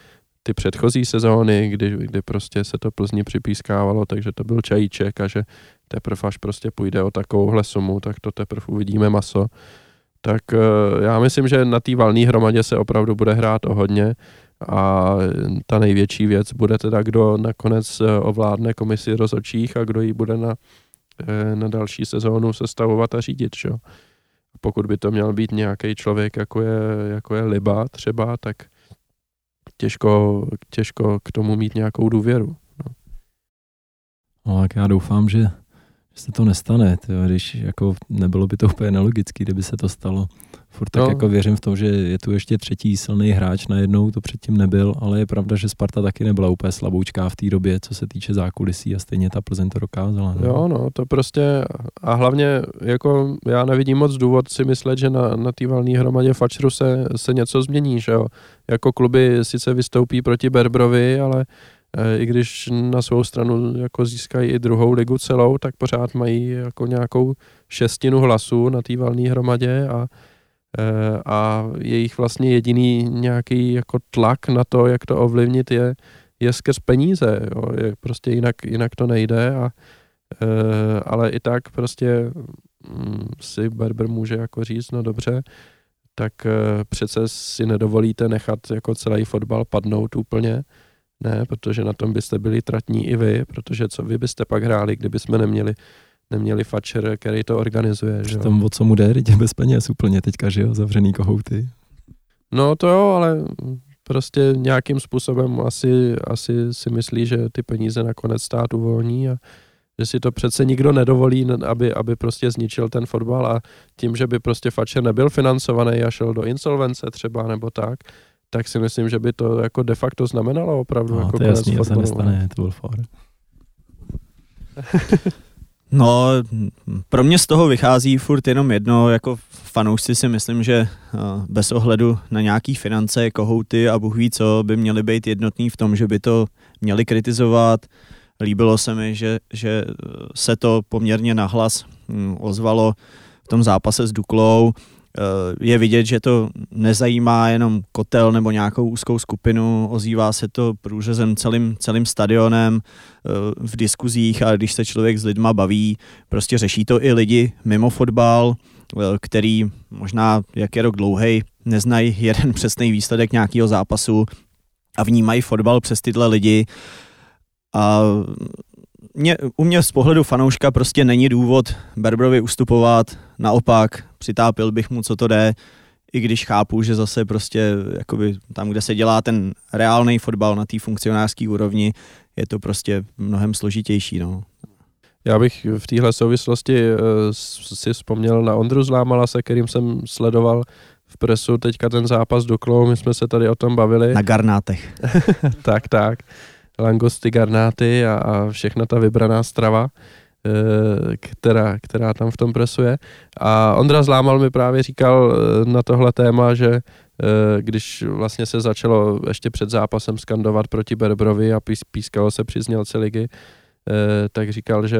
ty předchozí sezóny, kdy, kdy prostě se to Plzni připískávalo, takže to byl čajíček a že teprve až prostě půjde o takovouhle sumu, tak to teprve uvidíme maso. Tak uh, já myslím, že na té valné hromadě se opravdu bude hrát o hodně a ta největší věc bude teda, kdo nakonec eh, ovládne komisi rozhodčích a kdo ji bude na, eh, na další sezónu sestavovat a řídit. Čo? Pokud by to měl být nějaký člověk, jako je, jako je Liba třeba, tak těžko, těžko k tomu mít nějakou důvěru. No. no tak já doufám, že, že se to nestane, tyjo, když jako nebylo by to úplně nelogické, kdyby se to stalo furt tak no. jako věřím v tom, že je tu ještě třetí silný hráč, najednou to předtím nebyl, ale je pravda, že Sparta taky nebyla úplně slaboučká v té době, co se týče zákulisí a stejně ta Plzeň to dokázala. No. Jo, no, to prostě a hlavně jako já nevidím moc důvod si myslet, že na, na té valné hromadě Fačru se, se něco změní, že jo. Jako kluby sice vystoupí proti Berbrovi, ale i když na svou stranu jako získají i druhou ligu celou, tak pořád mají jako nějakou šestinu hlasů na té valné hromadě a Eh, a jejich vlastně jediný nějaký jako tlak na to, jak to ovlivnit je, je skrz peníze, jo. Je prostě jinak, jinak to nejde a eh, ale i tak prostě mm, si Berber může jako říct, no dobře, tak eh, přece si nedovolíte nechat jako celý fotbal padnout úplně, ne, protože na tom byste byli tratní i vy, protože co vy byste pak hráli, kdyby jsme neměli neměli fačer, který to organizuje. Že tom, o co mu jde, je bez peněz úplně teďka, že jo, zavřený kohouty. No to jo, ale prostě nějakým způsobem asi, asi si myslí, že ty peníze nakonec stát uvolní a že si to přece nikdo nedovolí, aby, aby prostě zničil ten fotbal a tím, že by prostě Fatscher nebyl financovaný a šel do insolvence třeba nebo tak, tak si myslím, že by to jako de facto znamenalo opravdu no, jako to je jasný, to se nestane, to byl for. No, pro mě z toho vychází furt jenom jedno, jako fanoušci si myslím, že eh, bez ohledu na nějaký finance, kohouty a Bůh ví co, by měli být jednotní v tom, že by to měli kritizovat. Líbilo se mi, že, že se to poměrně nahlas hm, ozvalo v tom zápase s Duklou. Eh, je vidět, že to nezajímá jenom kotel nebo nějakou úzkou skupinu, ozývá se to průřezem celým, celým stadionem eh, v diskuzích a když se člověk s lidma baví, prostě řeší to i lidi mimo fotbal, eh, který možná, jak je rok dlouhý, neznají jeden přesný výsledek nějakého zápasu a vnímají fotbal přes tyhle lidi. A mě, u mě z pohledu fanouška prostě není důvod Berbrovi ustupovat, naopak přitápil bych mu, co to jde, i když chápu, že zase prostě jakoby tam, kde se dělá ten reálný fotbal na té funkcionářské úrovni, je to prostě mnohem složitější. No. Já bych v téhle souvislosti uh, si vzpomněl na Ondru Zlámala, se kterým jsem sledoval v presu teďka ten zápas do Klou, my jsme se tady o tom bavili. Na garnátech. tak, tak langosty, garnáty a, a všechna ta vybraná strava, která, která tam v tom presuje. A Ondra Zlámal mi právě říkal e, na tohle téma, že e, když vlastně se začalo ještě před zápasem skandovat proti Berbrovi a pískalo se při znělce ligy, tak říkal, že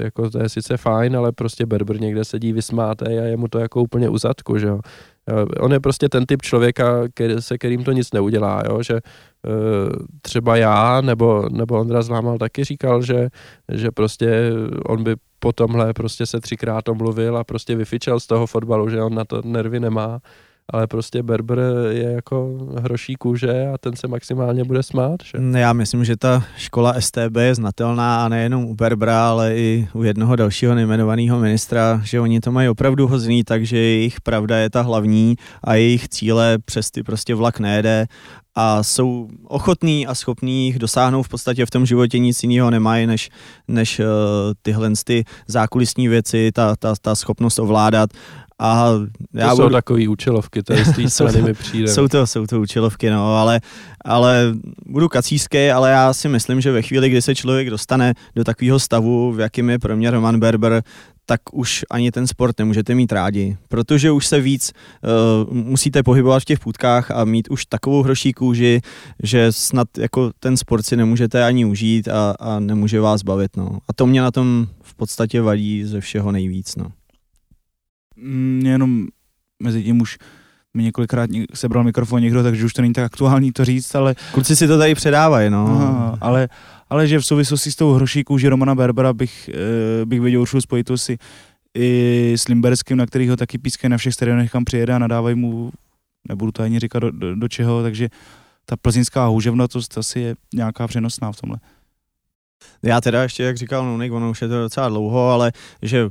jako to je sice fajn, ale prostě Berber někde sedí vysmátej a je mu to jako úplně u zadku, že jo. On je prostě ten typ člověka, který, se kterým to nic neudělá, jo? že uh, třeba já nebo, nebo Ondra Zlámal taky říkal, že, že prostě on by po tomhle prostě se třikrát omluvil a prostě vyfičel z toho fotbalu, že on na to nervy nemá ale prostě Berber je jako hroší kůže a ten se maximálně bude smát. Že? Já myslím, že ta škola STB je znatelná a nejenom u Berbra, ale i u jednoho dalšího nejmenovaného ministra, že oni to mají opravdu hozný, takže jejich pravda je ta hlavní a jejich cíle přes ty prostě vlak nejede a jsou ochotní a schopní jich dosáhnout v podstatě v tom životě nic jiného nemají, než, než uh, tyhle ty zákulisní věci, ta, ta, ta schopnost ovládat A já to jsou budu, takový účelovky, tady z té strany mi přijde. jsou to, jsou to účelovky, no, ale, ale budu kacířský, ale já si myslím, že ve chvíli, kdy se člověk dostane do takového stavu, v jakým je pro mě Roman Berber, tak už ani ten sport nemůžete mít rádi, protože už se víc uh, musíte pohybovat v těch půdkách a mít už takovou hroší kůži, že snad jako ten sport si nemůžete ani užít a, a nemůže vás bavit. No. A to mě na tom v podstatě vadí ze všeho nejvíc. No. Mm, jenom mezi tím už mi několikrát něk- sebral mikrofon někdo, takže už to není tak aktuální to říct, ale, Kluci si to tady předávají, no. aha, ale, ale že v souvislosti s tou hroší kůži Romana Berbera bych, eh, bych viděl určitou spojitost si i s Limberským, na kterýho taky pískají na všech stadionech, kam přijede a nadávají mu, nebudu to ani říkat do, do, do čeho, takže ta plzeňská houževnatost asi je nějaká přenosná v tomhle. Já teda ještě, jak říkal Nunik, ono už je to docela dlouho, ale že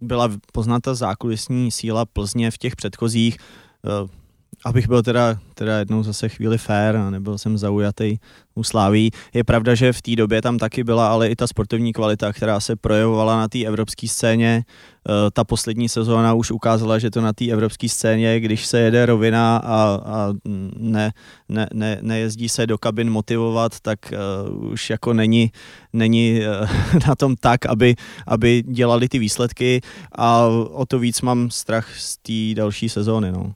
byla poznata zákulisní síla Plzně v těch předchozích, eh, abych byl teda, teda jednou zase chvíli fair a nebyl jsem zaujatý u Sláví. Je pravda, že v té době tam taky byla ale i ta sportovní kvalita, která se projevovala na té evropské scéně. Eh, Ta poslední sezóna už ukázala, že to na té evropské scéně, když se jede rovina a, a ne, ne, ne, nejezdí se do kabin motivovat, tak uh, už jako není, není uh, na tom tak, aby, aby dělali ty výsledky a o to víc mám strach z té další sezóny. No.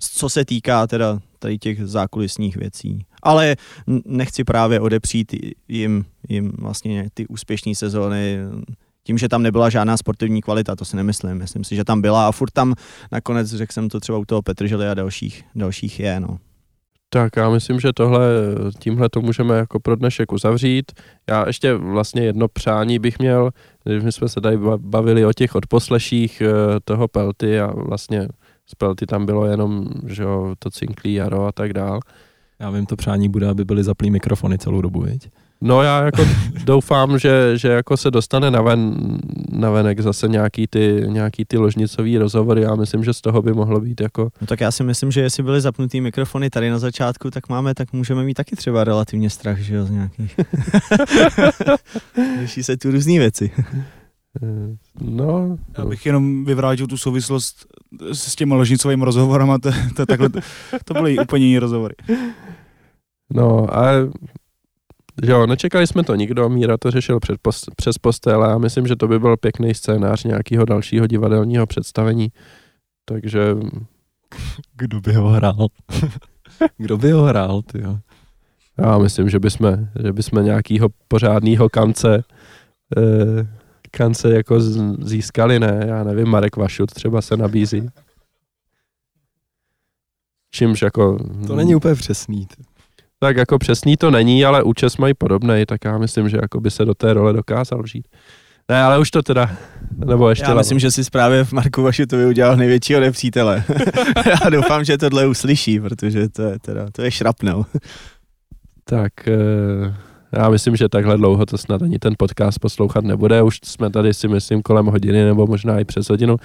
Co se týká teda tady těch zákulisních věcí. Ale nechci právě odepřít jim, jim vlastně ty úspěšné sezóny tím, že tam nebyla žádná sportovní kvalita, to si nemyslím. Myslím si, že tam byla a furt tam nakonec, řekl jsem to třeba u toho Petržely a dalších, dalších je. No. Tak já myslím, že tohle, tímhle to můžeme jako pro dnešek uzavřít. Já ještě vlastně jedno přání bych měl, když jsme se tady ba- bavili o těch odposleších eh, toho Pelty a vlastně z Pelty tam bylo jenom, že jo, to cinklý jaro a tak dál. Já vím, to přání bude, aby byly zaplý mikrofony celou dobu, viď? No já jako doufám, že, že jako se dostane na, ven, na venek zase nějaký ty, nějaký ty ložnicový rozhovory. Já myslím, že z toho by mohlo být jako No tak já si myslím, že jestli byly zapnutý mikrofony tady na začátku, tak máme, tak můžeme mít taky třeba relativně strach, že jo, z nějakých. Řeší se tu různé věci. no, Já bych jenom vyvrátil tu souvislost s těmi ložnicovými rozhovorama, to, to, takhle, to byly úplně jiné rozhovory. No, ale že jo, nečekali jsme to nikdo, Míra to řešil před post, přes postel a já myslím, že to by byl pěkný scénář nějakého dalšího divadelního představení. Takže Kdo by ho hrál? Kdo by ho hrál, ty jo? já myslím, že bychom, že bychom nějakého pořádného kance eh, kance jako získali, ne, já nevím, Marek Vašut třeba se nabízí. Čímž jako... To není úplně přesný. Ty. Tak jako přesný to není, ale účes mají podobný, tak já myslím, že jako by se do té role dokázal vžít. Ne, ale už to teda, nebo ještě Já myslím, že si právě v Marku Vašutovi udělal největšího nepřítele. já doufám, že tohle uslyší, protože to je, teda, to je šrapnel. Tak eh, já myslím, že takhle dlouho to snad ani ten podcast poslouchat nebude. Už jsme tady si myslím kolem hodiny nebo možná i přes hodinu.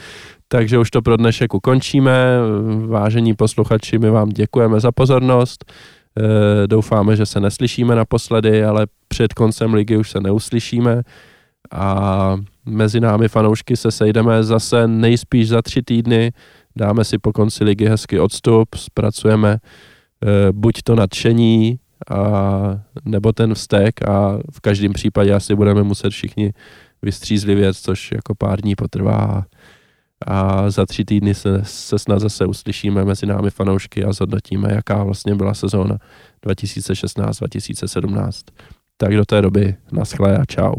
Takže už to pro dnešek ukončíme. Vážení posluchači, my vám děkujeme za pozornost. Eh, Doufáme, že se neslyšíme naposledy, ale před koncem ligy už se neuslyšíme. A mezi námi fanoušky se sejdeme zase nejspíš za tři týdny. Dáme si po konci ligy hezky odstup, zpracujeme eh, buď to nadšení, a, nebo ten vztek a v každém případě asi budeme muset všichni vystřízlivět, což jako pár dní potrvá a za tři týdny se, se snad zase uslyšíme mezi námi fanoušky a zhodnotíme, jaká vlastně byla sezóna 2016-2017. Tak do té doby, naschle a čau.